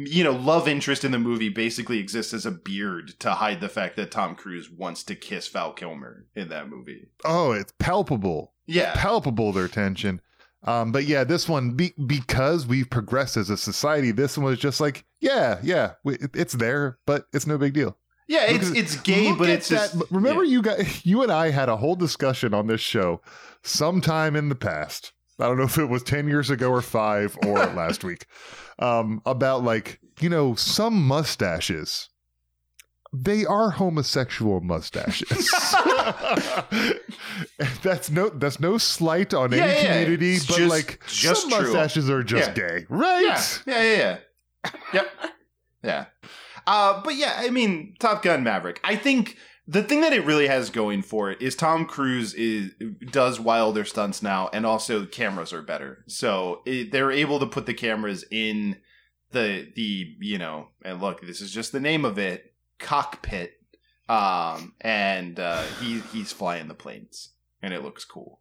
you know love interest in the movie basically exists as a beard to hide the fact that Tom Cruise wants to kiss Val Kilmer in that movie. Oh, it's palpable. Yeah. palpable their tension. Um, but yeah, this one be, because we've progressed as a society, this one was just like, yeah, yeah, we, it's there, but it's no big deal. Yeah, it's it's gay, but it's just that- Remember, you guys, *laughs* you and I had a whole discussion on this show sometime in the past. I don't know if it was ten years ago or five or *laughs* last week, um, about like you know some mustaches. They are homosexual mustaches. *laughs* *laughs* that's no that's no slight on Yeah, any yeah, community, but just- like just some true. mustaches are just Yeah. gay, right? Yeah, yeah, yeah, yeah. yep. Yeah. Uh, but yeah, I mean, Top Gun Maverick. I think the thing that it really has going for it is Tom Cruise is does wilder stunts now, and also the cameras are better. So it, they're able to put the cameras in the the you know, and look, this is just the name of it, cockpit. Um, and uh, he he's flying the planes, and it looks cool.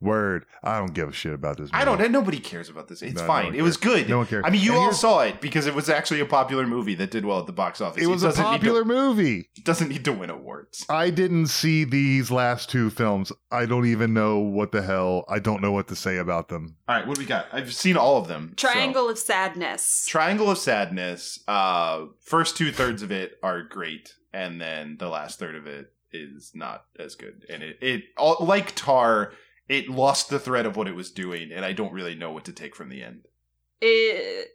Word. I don't give a shit about this. I don't. Nobody cares about this. It's No, no fine. one it was good. No one cares. I mean, you And all here's- saw it because it was actually a popular movie that did well at the box office. It was a doesn't need to- popular movie. doesn't need to win awards. I didn't see these last two films. I don't even know what the hell. I don't know what to say about them. All right, what do we got? I've seen all of them. so- Triangle of Sadness. Triangle of Sadness. Uh, first two thirds of it are great, and then the last third of it is not as good. And it it all, like Tar, it lost the thread of what it was doing, and I don't really know what to take from the end. it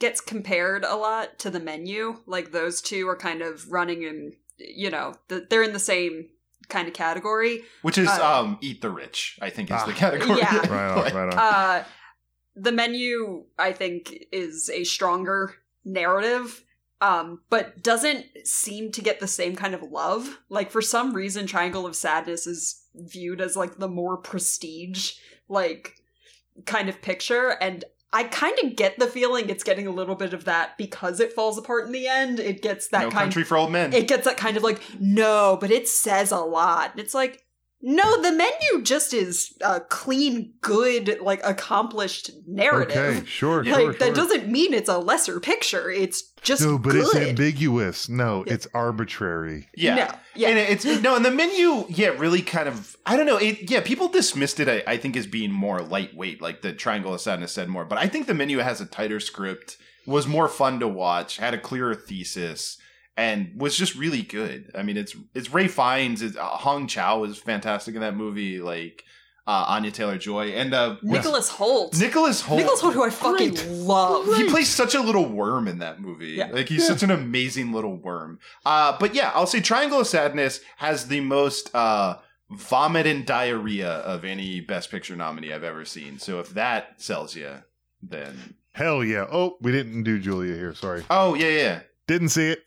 gets compared a lot to the menu. Like those two are kind of running in, you know, they're in the same kind of category. Which is Uh, um, Eat the Rich, I think is Ah. the *laughs* category. Yeah. Right on, right on. Uh, the menu, I think, is a stronger narrative, um, but doesn't seem to get the same kind of love. Like for some reason, Triangle of Sadness is viewed as like the more prestige, like kind of picture, and I kind of get the feeling it's getting a little bit of that because it falls apart in the end. It gets that no kind country for old men. it gets that kind of like no but it says a lot it's like no the menu just is a clean good like accomplished narrative Okay, sure, like sure, that sure. doesn't mean it's a lesser picture it's just no, but good. it's ambiguous. No, it's arbitrary. Yeah. No, yeah. And it's no, and the menu, yeah, really kind of I don't know, it yeah, people dismissed it, I, I think, as being more lightweight, like the Triangle of Sadness said more. But I think the menu has a tighter script, was more fun to watch, had a clearer thesis, and was just really good. I mean, it's it's Ralph Fiennes, it's, uh, Hong Chau is fantastic in that movie, like uh, Anya Taylor Joy, and uh, Nicholas Hoult Nicholas Hoult. Nicholas Hoult who I fucking love He plays such a little worm in that movie. Yeah. Like he's Yeah. such an amazing little worm. Uh, but yeah, I'll say Triangle of Sadness has the most uh, vomit and diarrhea of any Best Picture nominee I've ever seen. So if that sells you, then Hell yeah. Oh, we didn't do Julia here. Sorry. oh yeah, yeah. Didn't see it.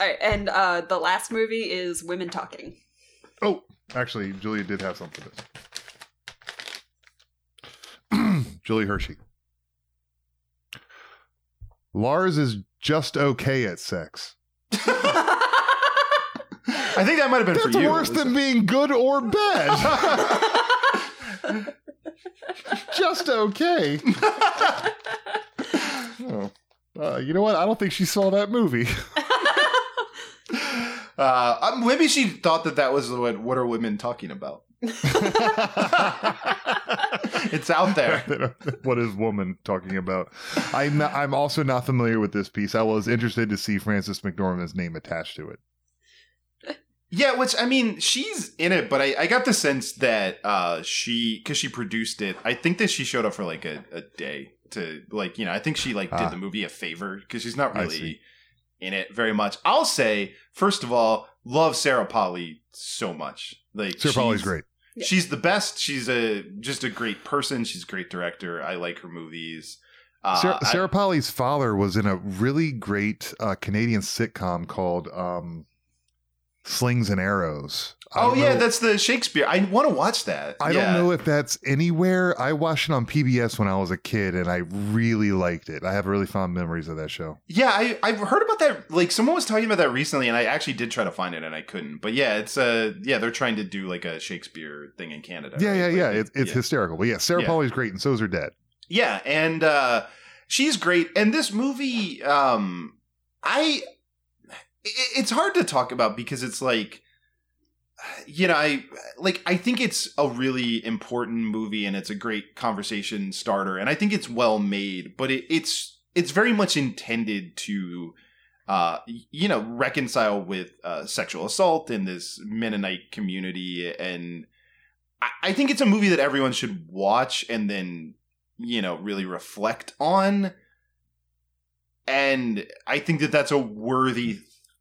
All right, and uh the last movie is women talking Oh, actually, Julia did have something for this. *clears throat* Julie Hershey. Lars is just okay at sex. I think that might have been That's for you. worse than being good or bad. *laughs* just okay. oh. Uh, you know what? I don't think she saw that movie. *laughs* Uh, um, maybe she thought that that was what what are women talking about. *laughs* it's out there. *laughs* what is woman talking about? I'm not, I'm also not familiar with this piece. I was interested to see Frances McDormand's name attached to it. Yeah, which I mean, she's in it, but I, I got the sense that uh, she, because she produced it, I think that she showed up for like a, a day to like, you know, I think she like did Ah. the movie a favor because she's not really in it very much. I'll say, first of all, love Sarah Polley so much. Like Sarah Polley's great. She's the best. She's a just a great person. She's a great director. I like her movies. Uh, Sarah, I- Polley's father was in a really great uh, Canadian sitcom called um, Slings and Arrows. I Oh yeah, know- that's the Shakespeare. I want to watch that. I Yeah. don't know if that's anywhere. I watched it on PBS when I was a kid, and I really liked it. I have really fond memories of that show. Yeah, I I've heard about that. Like someone was talking about that recently, and I actually did try to find it, and I couldn't. But yeah, it's uh yeah they're trying to do like a Shakespeare thing in Canada. Yeah, right? yeah, Like, yeah. It's it's yeah. hysterical. But yeah, Sarah Yeah. Polley's great, and so's her dad. Yeah, and uh she's great. And this movie, um i- it's hard to talk about because it's like you know, I like I think it's a really important movie and it's a great conversation starter and I think it's well made, but it, it's it's very much intended to uh you know, reconcile with uh sexual assault in this Mennonite community and I, I think it's a movie that everyone should watch and then you know really reflect on. And i think that that's a worthy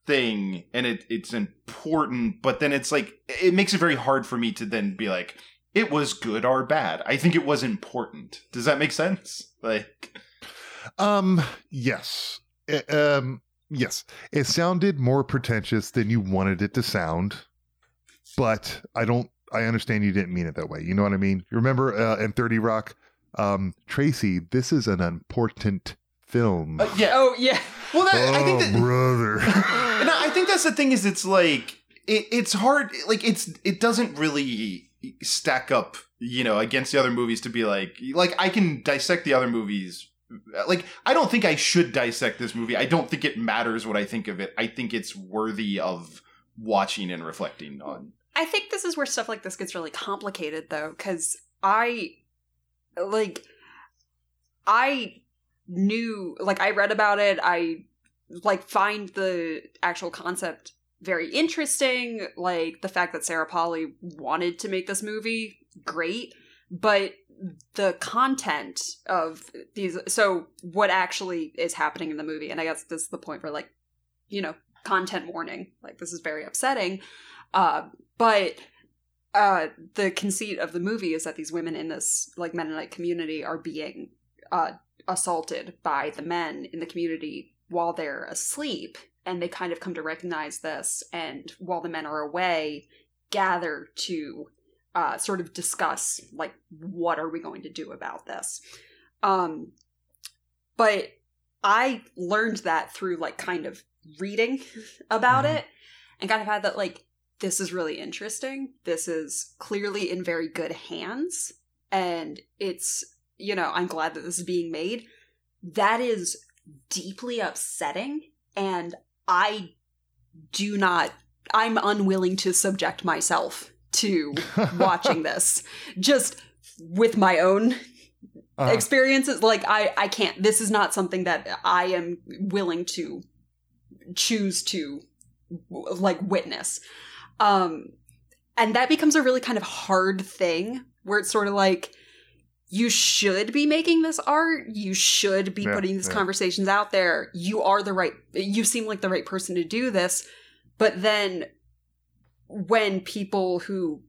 thing and it, it's important but then it's like it makes it very hard for me to then be like it was good or bad i think it was important does that make sense *laughs* like Um, yes, Eh, um, yes. It sounded more pretentious than you wanted it to sound, but I don't. I understand you didn't mean it that way. You know what I mean? You remember uh, in Thirty Rock, um, Tracy, this is an important film. uh, yeah Oh yeah. Well that, oh, i think oh, that brother. *laughs* and I I think that's the thing is it's like it, it's hard like it's it doesn't really stack up you know against the other movies to be like like I can dissect the other movies like I don't think I should dissect this movie. I don't think it matters what I think of it. I think it's worthy of watching and reflecting on. I think this is where stuff like this gets really complicated though, because I like I knew like I read about it, I like find the actual concept very interesting, like the fact that Sarah Polley wanted to make this movie, great, but the content of these so what actually is happening in the movie, and I guess this is the point where like, you know, content warning, like this is very upsetting. Uh but uh the conceit of the movie is that these women in this like Mennonite community are being uh assaulted by the men in the community while they're asleep and they kind of come to recognize this and while the men are away gather to uh sort of discuss like what are we going to do about this um but i learned that through like kind of reading *laughs* about Mhm. it and kind of had that like this is really interesting. This is clearly in very good hands. And it's, you know, I'm glad that this is being made. That is deeply upsetting. And I do not, I'm unwilling to subject myself to *laughs* watching this just with my own Uh, experiences like i i can't this is not something that i am willing to choose to like witness um and that becomes a really kind of hard thing where it's sort of like you should be making this art you should be Yeah, putting these yeah. conversations out there you are the right you seem like the right person to do this but then when people who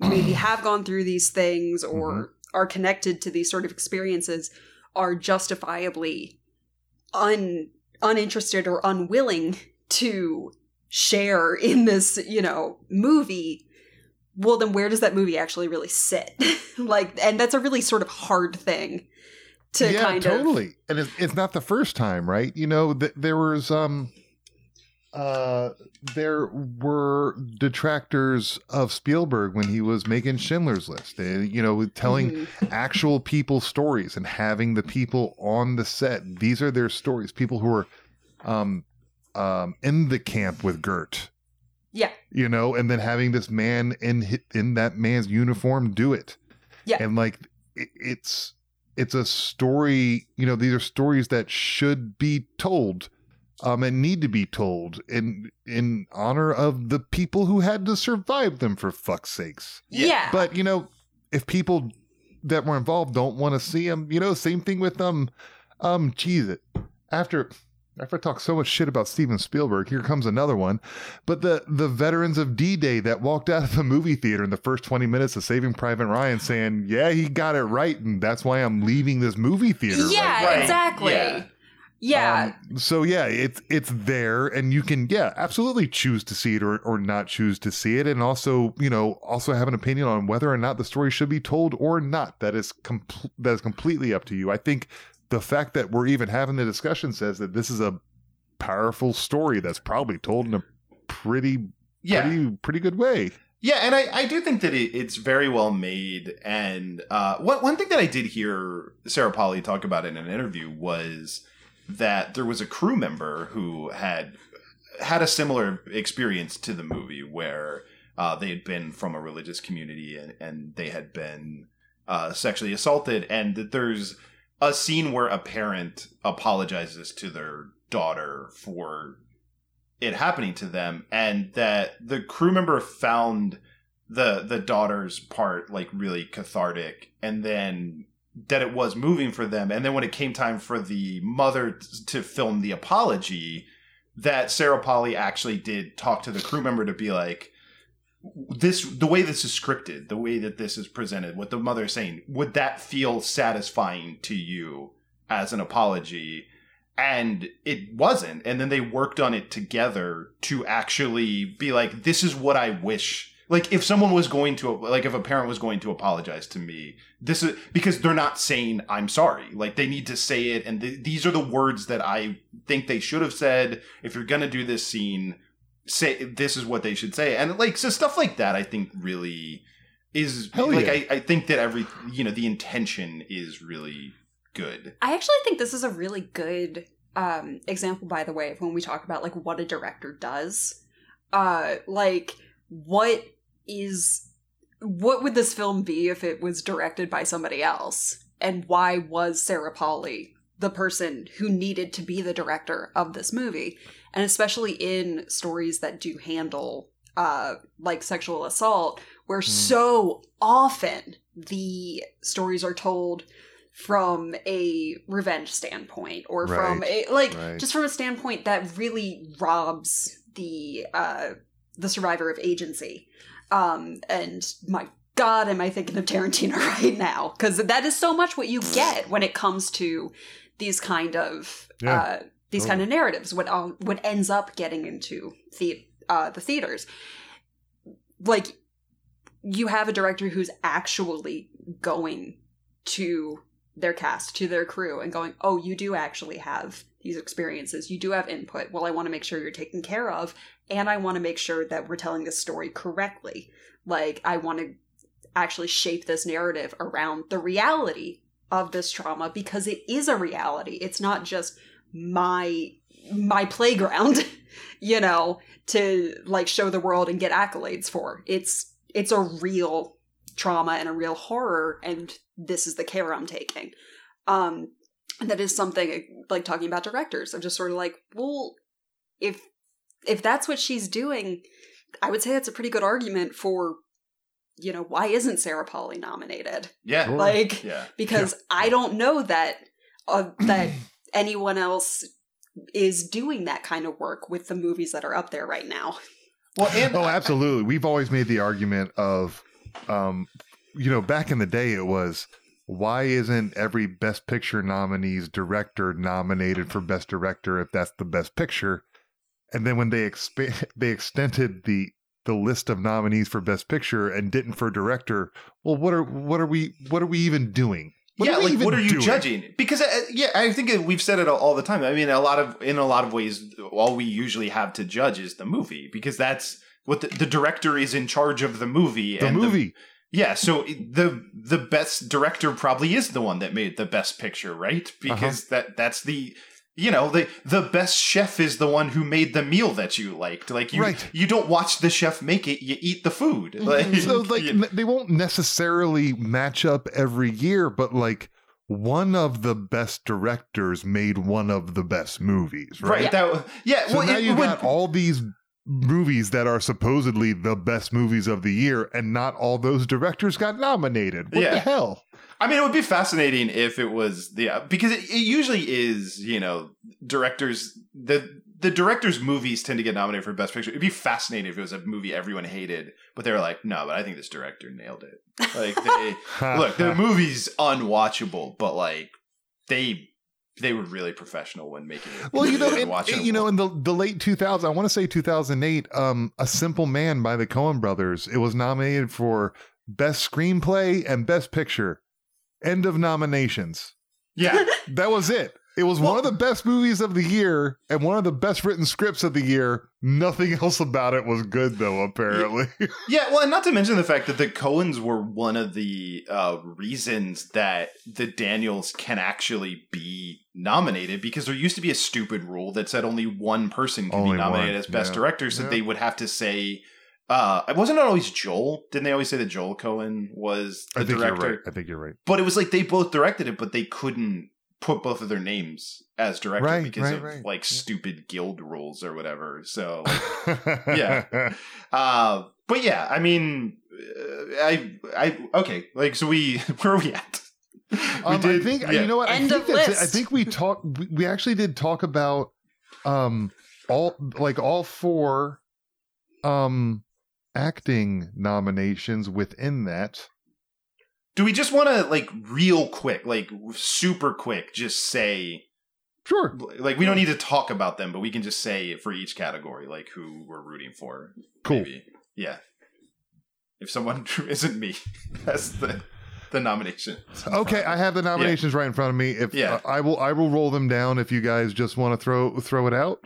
maybe *clears throat* have gone through these things or Mm-hmm. are connected to these sort of experiences are justifiably un uninterested or unwilling to share in this, you know, movie, well then where does that movie actually really sit? *laughs* like and that's a really sort of hard thing to yeah, kind of totally. And it's, it's not the first time, right? You know, th- there was um, uh, there were detractors of Spielberg when he was making Schindler's List. They, you know, telling Mhm. actual people stories and having the people on the set. These are their stories. People who are um, um, in the camp with Gert. Yeah. You know, and then having this man in in that man's uniform do it. Yeah. And like it, it's it's a story, you know, these are stories that should be told um and need to be told in in honor of the people who had to survive them for fuck's sakes. Yeah. But you know, if people that were involved don't want to see them, you know, same thing with um um geez it after after I talk so much shit about Steven Spielberg, here comes another one. But the the veterans of D Day that walked out of the movie theater in the first twenty minutes of Saving Private Ryan, saying, "Yeah, he got it right, and that's why I'm leaving this movie theater." Yeah, right exactly. Yeah. Yeah. Um, so yeah, it's it's there, and you can yeah absolutely choose to see it or or not choose to see it, and also you know also have an opinion on whether or not the story should be told or not. That is com- that is completely up to you. I think the fact that we're even having the discussion says that this is a powerful story that's probably told in a pretty Yeah. pretty pretty good way. Yeah, and I, I do think that it, it's very well made. And uh, one one thing that I did hear Sarah Polley talk about in an interview was that there was a crew member who had had a similar experience to the movie where uh, they had been from a religious community and, and they had been uh, sexually assaulted, and that there's a scene where a parent apologizes to their daughter for it happening to them and that the crew member found the the daughter's part like really cathartic and then that it was moving for them. And then when it came time for the mother t- to film the apology that Sarah Polley actually did talk to the crew member to be like this the way this is scripted the way that this is presented what the mother is saying would that feel satisfying to you as an apology? And it wasn't. And then they worked on it together to actually be like this is what i wish. Like if someone was going to like if a parent was going to apologize to me this is because they're not saying i'm sorry. Like they need to say it. And th- these are the words that i think they should have said. If you're gonna do this scene say this is what they should say and like so stuff like that i think really is Hell like yeah. I, I think that every you know the intention is really good I actually think this is a really good um, example, by the way, of when we talk about like what a director does. Uh, like, what is what would this film be if it was directed by somebody else? And why was Sarah Polley the person who needed to be the director of this movie? And especially in stories that do handle uh, like sexual assault, where so often the stories are told from a revenge standpoint or from a like right. just from a standpoint that really robs the uh the survivor of agency um and my god am i thinking of tarantino *laughs* right now because that is so much what you get when it comes to these kind of Yeah. uh these kind of narratives what um, what ends up getting into the uh the theaters like you have a director who's actually going to their cast, to their crew, and going, oh, you do actually have these experiences. You do have input. Well, I want to make sure you're taken care of, and I want to make sure that we're telling this story correctly. Like, I want to actually shape this narrative around the reality of this trauma because it is a reality. It's not just my my playground, *laughs* you know, to like show the world and get accolades for. It's it's a real trauma and a real horror and this is the care I'm taking. Um and that is something like talking about directors. I'm just sort of like, well, if if that's what she's doing, I would say that's a pretty good argument for you know, why isn't Sarah Polley nominated? yeah Like yeah because I don't know that uh, that anyone else is doing that kind of work with the movies that are up there right now. well and Oh, absolutely. We've always made the argument of, um, you know, back in the day, it was why isn't every Best Picture nominee's director nominated for Best Director if that's the Best Picture? And then when they expa- *laughs* they extended the the list of nominees for Best Picture and didn't for Director, well, what are what are we what are we even doing? What yeah, like what are you doing? judging? Because uh, yeah, I think we've said it all, all the time. I mean, a lot of in a lot of ways, all we usually have to judge is the movie because that's what the, the director is in charge of the movie. The movie. yeah, so the the best director probably is the one that made the best picture, right? Because that that's the you know the the best chef is the one who made the meal that you liked. Like you Right. you don't watch the chef make it, you eat the food. Mm-hmm. Like so like you- they won't necessarily match up every year but like one of the best directors made one of the best movies right, right? That yeah. so well, now you got all these movies that are supposedly the best movies of the year and not all those directors got nominated what Yeah. the hell I mean, it would be fascinating if it was the because it, it usually is. You know, directors the the directors' movies tend to get nominated for best picture. It'd be fascinating if it was a movie everyone hated, but they were like, no, but I think this director nailed it. Like they *laughs* look, the movie's unwatchable, but like they they were really professional when making it. Well, you know, and you know, in the the late 2000s, I want to say 2008, um, A Simple Man by the Coen Brothers. It was nominated for best screenplay and best picture. End of nominations. yeah, *laughs* That was it. It was one of the best movies of the year and one of the best written scripts of the year. Nothing *laughs* else about it was good, though. Apparently, *laughs* Yeah, well, and not to mention the fact that the Coens were one of the uh, reasons that the Daniels can actually be nominated because there used to be a stupid rule that said only one person can Only be nominated one, as best yeah. director, so Yeah. they would have to say. Uh, wasn't it always Joel? Didn't they always say that Joel Coen was the I think director? you're right. I think you're right. But it was like they both directed it, but they couldn't put both of their names as director Right, because right, of right. like stupid guild rules or whatever. So *laughs* yeah. uh, but yeah, I mean, uh, I, I, okay, like, so we, *laughs* where are we at? We Um, I think yeah. you know what. End I think of that's list. I think we talked. We, we actually did talk about um all like all four um acting nominations within that. Do we just want to, like, real quick, like, super quick, just say, Sure. like, we don't need to talk about them, but we can just say for each category, like, who we're rooting for. Cool. Maybe. Yeah. If someone *laughs* isn't me, *laughs* that's the the nomination. Okay, I have the nominations right in front of me. If Yeah. uh, I will, I will roll them down. If you guys just want to throw throw it out.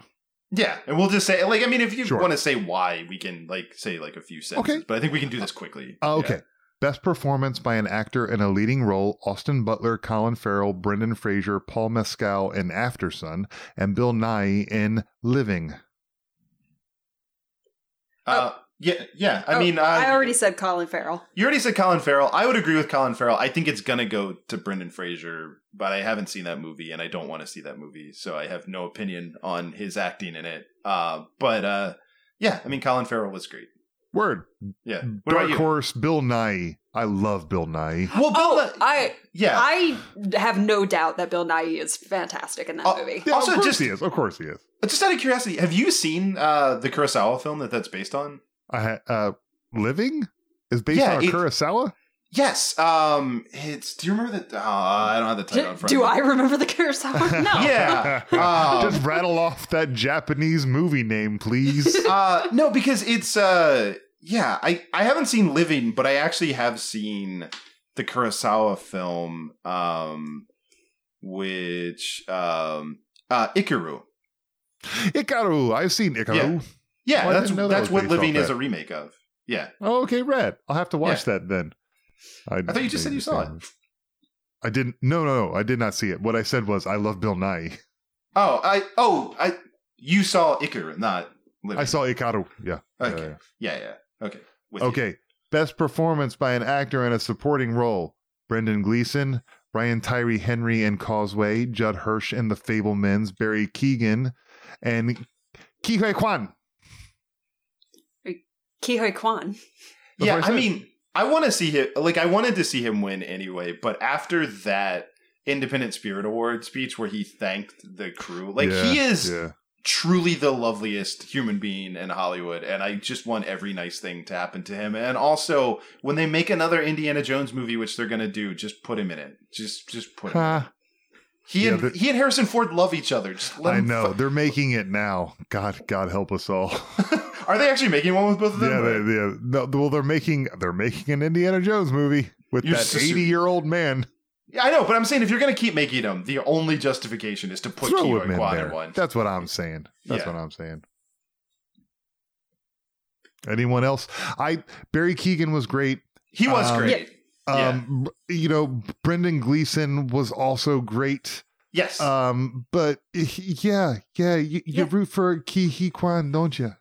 Yeah, and we'll just say, like, I mean, if you Sure. want to say why, we can, like, say, like, a few sentences. Okay. But I think we can do this quickly. Uh, Yeah. okay. Best performance by an actor in a leading role: Austin Butler, Colin Farrell, Brendan Fraser, Paul Mescal in Aftersun, and Bill Nighy in Living. Uh, yeah, yeah. I Oh, mean, uh, I already said Colin Farrell. you already said Colin Farrell. I would agree with Colin Farrell. I think it's gonna go to Brendan Fraser, but I haven't seen that movie, and I don't want to see that movie, so I have no opinion on his acting in it. Uh, but uh, yeah, I mean, Colin Farrell was great. Word. Yeah. What Mm, Dark? Horse, Bill Nighy. I love Bill Nighy. Well, Bill, Oh, I yeah. I have no doubt that Bill Nighy is fantastic in that Oh, movie. Yeah, Also, of course just- he is. Of course he is. just out of curiosity, have you seen uh, the Kurosawa film that that's based on? I ha- uh, Living is based Yeah, on it- Kurosawa. Yes. Um, it's. Do you remember that? Uh, I don't have the title in Do, front. do of I remember the Kurosawa? *laughs* No. Yeah. *laughs* Um, Just rattle off that Japanese movie name, please. *laughs* uh no because it's uh yeah i i haven't seen living but i actually have seen the kurosawa film um which um uh ikiru Ikiru. I've seen Ikiru. yeah Oh, I that's that that's what living is that. a remake of yeah Oh, okay, Red. I'll have to watch that then. I, thought you just said you saw it. I didn't. No, no, no. I did not see it. What I said was I love Bill Nighy. oh i oh i you saw ikiru not living I saw Ikiru. Yeah. okay Yeah, yeah yeah, okay With yeah. you. Okay. Best performance by an actor in a supporting role: Brendan Gleeson, Brian Tyree Henry in Causeway, Judd Hirsch in The Fabelmans, Barry Keoghan, and Ke Huy Quan. Ke Huy Quan. Yeah, I I, mean, I want to see him. Like, I wanted to see him win anyway. But after that Independent Spirit Award speech where he thanked the crew, like Yeah, he is Yeah. truly the loveliest human being in Hollywood, and I just want every nice thing to happen to him. And also, when they make another Indiana Jones movie, which they're gonna do, just put him in it. Just, just put him. in it. Huh. He Yeah, and the- he and Harrison Ford love each other. Just let I know fu- they're making it now. God, God help us all. *laughs* Are they actually making one with both of them? yeah, or- they, yeah. No, well, they're making they're making an Indiana Jones movie with You're that eighty year old man. Yeah, I know, but I'm saying if you're gonna keep making them, the only justification is to put Throw Kiwi him in Kwan there. in one. That's what I'm saying. That's Yeah. what I'm saying. Anyone else? I Barry Keoghan was great. He was Um, great. Yeah. Um, you know, Brendan Gleeson was also great. Yes. Um, but he- yeah, yeah, you, you Yeah. root for Ke Huy Quan, don't you?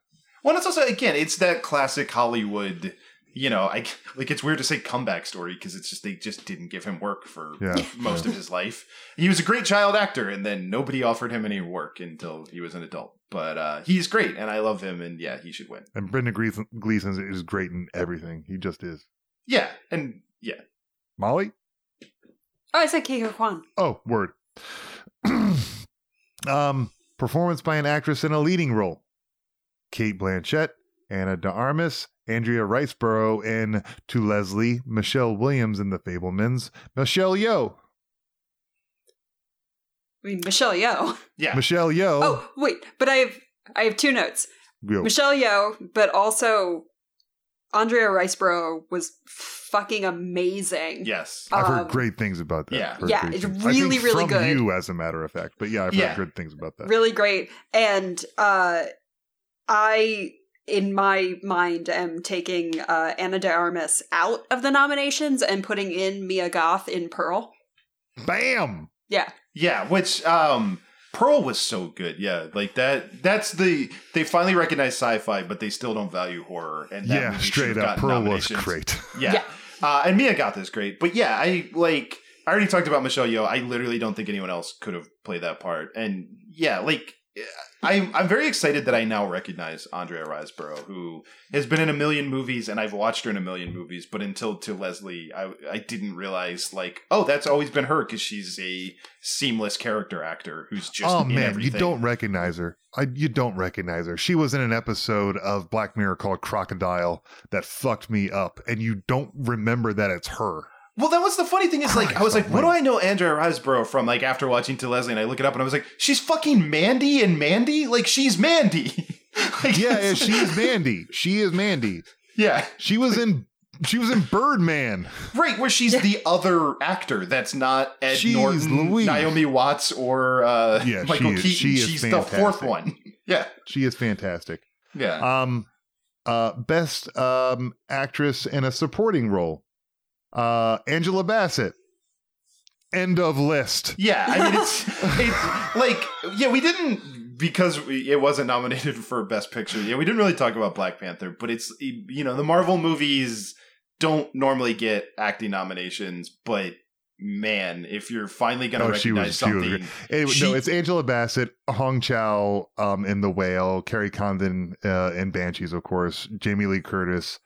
Well, it's also again, it's that classic Hollywood. You know, I like it's weird to say comeback story because it's just they just didn't give him work for Yeah. *laughs* most of his life. He was a great child actor, and then nobody offered him any work until he was an adult. But uh, he's great, and I love him, and yeah, he should win. And Brendan Gleeson, Gleeson is great in everything. He just is. Yeah, and yeah, Molly? Oh, I said Ke Huy Quan. Oh, word. *clears throat* um, performance by an actress in a leading role: Cate Blanchett, Ana de Armas, Andrea Riseborough in To Leslie, Michelle Williams in The Fabelmans, Michelle Yeoh. I mean, Michelle Yeoh. Yeah. Michelle Yeoh. Oh, wait, but I have I have two notes. Yo. Michelle Yeoh, but also Andrea Riseborough was fucking amazing. Yes. I've heard Um, great things about that. yeah. Yeah, it's things. I really, think really from good. you, as a matter of fact. But yeah, I've Yeah. heard good things about that. really great and uh i in my mind am taking uh ana de armas out of the nominations and putting in mia goth in pearl Bam! yeah Yeah, which um Pearl was so good. Yeah, like that that's the they finally recognize sci-fi but they still don't value horror and that Yeah, straight up. Pearl was great. Yeah. Yeah. Uh, and Mia Goth is great. But yeah, I like I already talked about Michelle Yeoh. I literally don't think anyone else could have played that part. And yeah, like I'm I'm very excited that I now recognize Andrea Riseborough, who has been in a million movies, and I've watched her in a million movies. But until to Leslie, I I didn't realize like, oh, that's always been her because she's a seamless character actor who's just oh man, everything. you don't recognize her. I, you don't recognize her. She was in an episode of Black Mirror called Crocodile that fucked me up, and you don't remember that it's her. Well, that was the funny thing is like I was like, what do I know Andrea Riseborough from? Like after watching To Leslie, and I look it up, and I was like, she's fucking Mandy and Mandy. Like she's Mandy. *laughs* Like, Yeah, yeah, she is Mandy. She is Mandy. yeah, She was in. She was in Birdman. right. Where she's the other actor that's not Ed She's Norton, Louise. Naomi Watts, or uh, Yeah, Michael she is- Keaton. she is she's the fourth one. *laughs* Yeah, She is fantastic. yeah. Um, uh, best um actress in a supporting role. Uh, Angela Bassett. End of list. Yeah, I mean it's *laughs* it's like yeah, we didn't because we, it wasn't nominated *laughs* for best picture. Yeah, we didn't really talk about Black Panther, but it's you know, the Marvel movies don't normally get acting nominations, but man, if you're finally going to Oh, recognize was- she was something she- no, it's Angela Bassett, Hong Chau um, in The Whale, Kerry Condon uh, in Banshees, of course, Jamie Lee Curtis,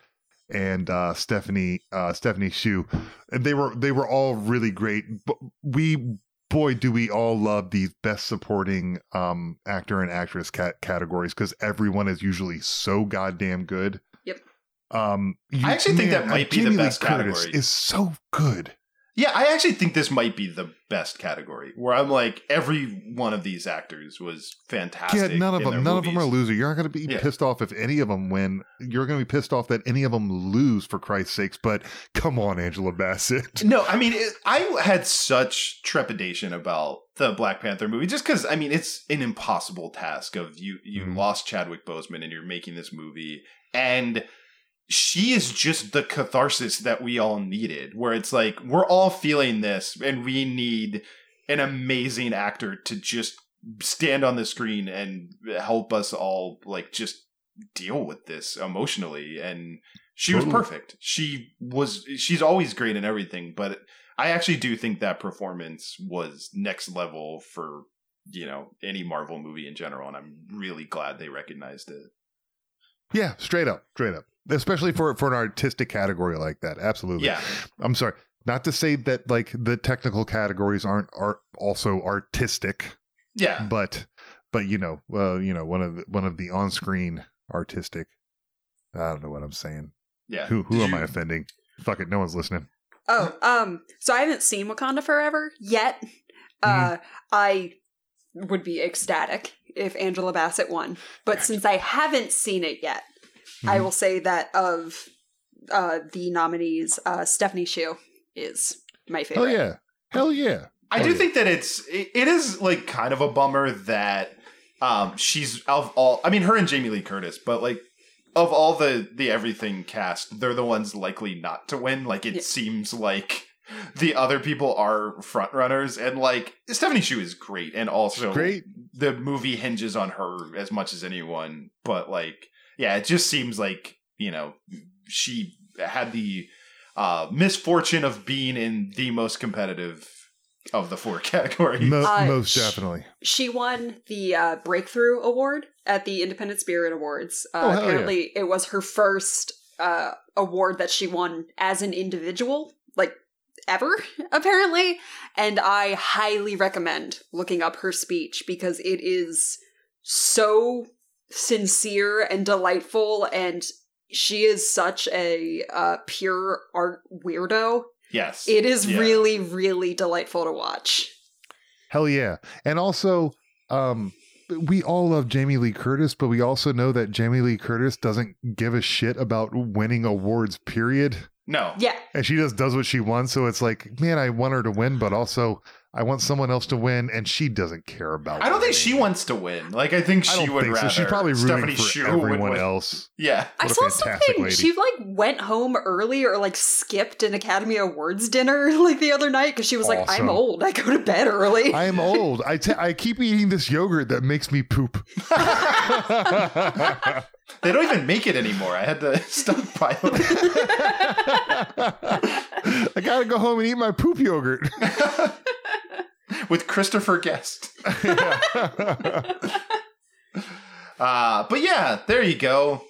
and uh, Stephanie uh, Stephanie Hsu. And they were they were all really great. But we boy do we all love these best supporting um, actor and actress cat- categories because everyone is usually so goddamn good. Yep. Um, I actually think that man, might be the Jamie Lee best Curtis. Is so good. Yeah, I actually think this might be the best category where I'm like every one of these actors was fantastic. Yeah, none of them. None of them are movies. loser. You're not going to be Yeah. pissed off if any of them win. You're going to be pissed off that any of them lose, for Christ's sakes. But come on, Angela Bassett. No, I mean, it, I had such trepidation about the Black Panther movie just because, I mean, it's an impossible task of you, you Mhm. lost Chadwick Boseman and you're making this movie. And she is just the catharsis that we all needed, where it's like, we're all feeling this and we need an amazing actor to just stand on the screen and help us all, like, just deal with this emotionally. And she was perfect. She was she's always great in everything, but I actually do think that performance was next level for, you know, any Marvel movie in general and I'm really glad they recognized it. Yeah, straight up, straight up. Especially for for an artistic category like that. Absolutely. Yeah. I'm sorry. Not to say that like the technical categories aren't are also artistic, Yeah. but but you know, uh, you know, one of the, one of the on screen artistic. I don't know what I'm saying. Yeah. Who who Did am you- I offending? Fuck it, no one's listening. Oh, um, so I haven't seen Wakanda Forever yet. Uh, I would be ecstatic if Angela Bassett won, but since I haven't seen it yet, I will say that of uh the nominees, uh, Stephanie Hsu is my favorite. Hell yeah. Hell yeah. I Hell do yeah. think that it's it, it is like kind of a bummer that um she's of all I mean her and Jamie Lee Curtis, but like of all the the everything cast, they're the ones likely not to win. Like it Yeah. seems like the other people are front runners and like Stephanie Hsu is great and also Great. the movie hinges on her as much as anyone, but like yeah, it just seems like, you know, she had the uh misfortune of being in the most competitive of the four *laughs* categories. Mo- Uh, most definitely. She won the uh, Breakthrough Award at the Independent Spirit Awards. Uh, Oh, hell yeah. apparently, it was her first uh, award that she won as an individual, like ever, *laughs* apparently. And I highly recommend looking up her speech because it is so sincere and delightful, and she is such a uh, pure art weirdo. Yes. It is Yeah. really, really delightful to watch. Hell yeah. And also, um, we all love Jamie Lee Curtis, but we also know that Jamie Lee Curtis doesn't give a shit about winning awards, period. No. Yeah. And she just does what she wants. So it's like, man, I want her to win, but also I want someone else to win, and she doesn't care about I don't think she wants to win. Like I think I she don't would think so. rather. She's probably rooting Stephanie for Hsu would everyone else. Yeah. I What a saw something. lady. She like went home early or like skipped an Academy Awards dinner *laughs* like the other night because she was like, "I'm old. I go to bed early." I am old. I I keep eating this yogurt that makes me poop. *laughs* *laughs* They don't even make it anymore. I had to *laughs* stockpile it *laughs* I gotta go home and eat my poop yogurt. *laughs* with Christopher Guest. Uh, but yeah, there you go.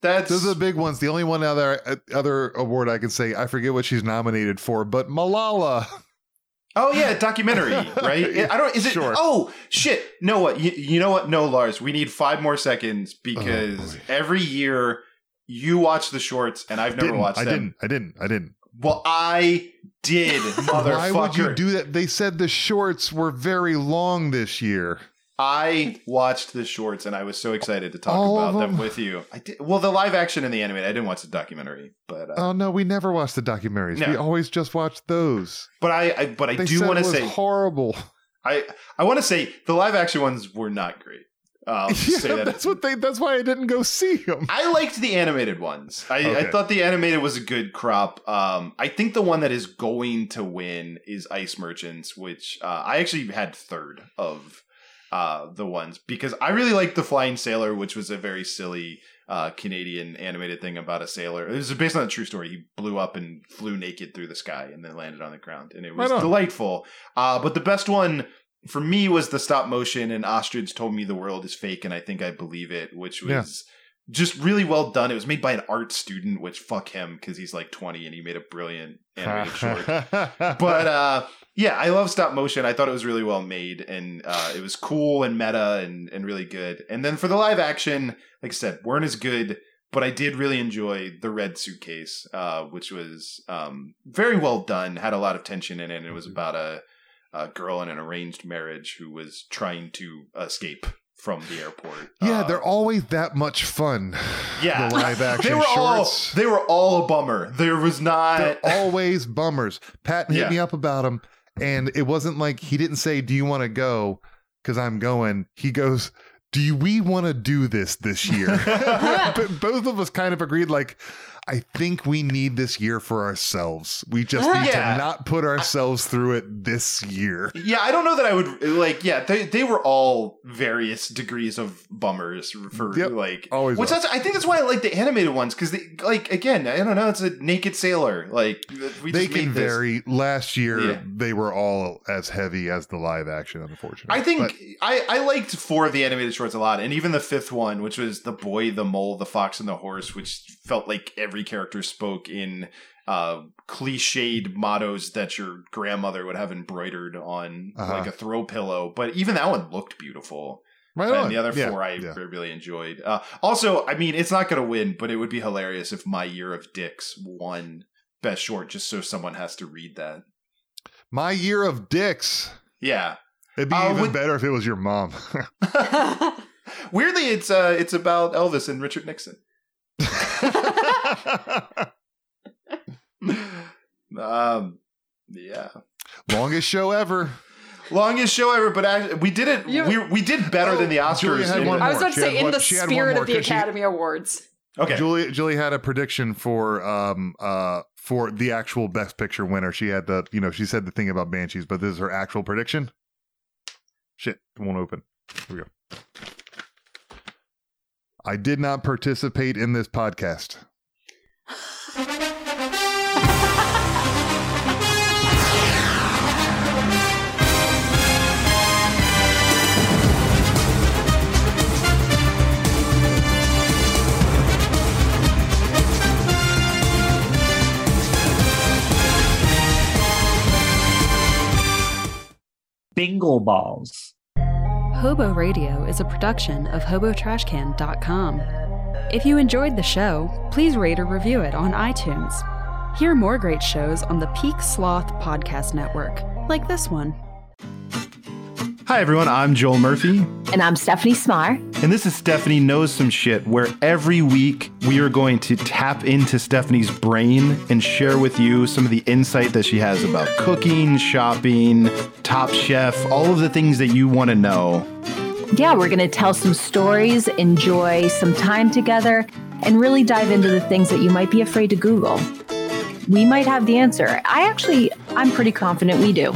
That's Those are the big ones. The only one other other award I can say, I forget what she's nominated for, but Malala. Oh yeah, documentary, *laughs* right? Yeah, I don't. Is it? sure. Oh shit! No, what? You, you know what? No, Lars. We need five more seconds oh, because Oh, every year you watch the shorts and I've never Didn't. watched I them. didn't. I didn't. I didn't. Well, I did, motherfucker. *laughs* Why would you do that? They said the shorts were very long this year. I watched the shorts and I was so excited to talk All about them them? with you. I did. Well, the live action and the animated. I didn't watch the documentary, but uh, Oh no, we never watched the documentaries. No. We always just watched those. but I, I but I They do want to say horrible. I I want to say the live action ones were not great. Just *laughs* Yeah, say that. that's what they. That's why I didn't go see them. I liked the animated ones. I, I thought the animated was a good crop. Um, I think the one that is going to win is Ice Merchants, which uh, I actually had third of uh, the ones because I really liked the Flying Sailor, which was a very silly uh, Canadian animated thing about a sailor. It was based on a true story. He blew up and flew naked through the sky and then landed on the ground, and it was Right delightful. Uh, but the best one for me was the stop motion and ostrich told me the world is fake and i think i believe it which was Yeah. Just really well done it was made by an art student which fuck him because he's like 20 and he made a brilliant animated *laughs* short but uh yeah i love stop motion i thought it was really well made and uh it was cool and meta and and really good and then for the live action like i said weren't as good but I did really enjoy the red suitcase, uh, which was um, very well done. Had a lot of tension in it. And it was about a, a girl in an arranged marriage who was trying to escape from the airport. yeah, Uh, they're always that much fun. *sighs* yeah, the live *laughs* action they were shorts. all they were all a bummer. There was not. They're always bummers. Pat hit Yeah. me up about them, and it wasn't like he didn't say, "Do you want to go?" Because I'm going. He goes, "Do we want to do this this year?" *laughs* *laughs* but both of us kind of agreed, like. I think we need this year for ourselves. We just need Yeah. to not put ourselves through it this year. Yeah, I don't know that I would like. Yeah, they they were all various degrees of bummers for Yep, like always Which I think that's why I like the animated ones because they like again I don't know it's a naked sailor like we they can vary. Last year, Yeah. they were all as heavy as the live action, unfortunately. I think But- I, I liked four of the animated shorts a lot, and even the fifth one, which was the boy, the mole, the fox, and the horse, which felt like every character spoke in uh, cliched mottos that your grandmother would have embroidered on Uh-huh. like a throw pillow. But even that one looked beautiful. right and on. the other Yeah, four I yeah. really enjoyed. Uh, also, I mean, it's not going to win, but it would be hilarious if My Year of Dicks won Best Short, just so someone has to read that. My year of dicks. Yeah. It'd be Uh, even with- better if it was your mom. *laughs* *laughs* Weirdly, it's uh, it's about Elvis and Richard Nixon. *laughs* um, yeah, Longest show ever. longest show ever, but actually, we did it. You- we we did better than the Oh, Julia Oscars. had in one the- I was more. about to She had say, in one- the she had one spirit more of the 'cause she- Academy Awards. okay, Julie Julie had a prediction for um uh for the actual best picture winner. She had the you know, she said the thing about Banshees, but this is her actual prediction. Shit, it won't open. Here we go. I did not participate in this podcast. Bingle balls. Hobo Radio is a production of HoboTrashCan.com. If you enjoyed the show, please rate or review it on iTunes. Hear more great shows on the Peak Sloth Podcast Network, like this one. Hi, everyone. I'm Joel Murphy. And I'm Stephanie Smar. And this is Stephanie Knows Some Shit, where every week we are going to tap into Stephanie's brain and share with you some of the insight that she has about cooking, shopping, Top Chef, all of the things that you want to know. Yeah, we're going to tell some stories, enjoy some time together, and really dive into the things that you might be afraid to Google. We might have the answer. I actually, I'm pretty confident we do.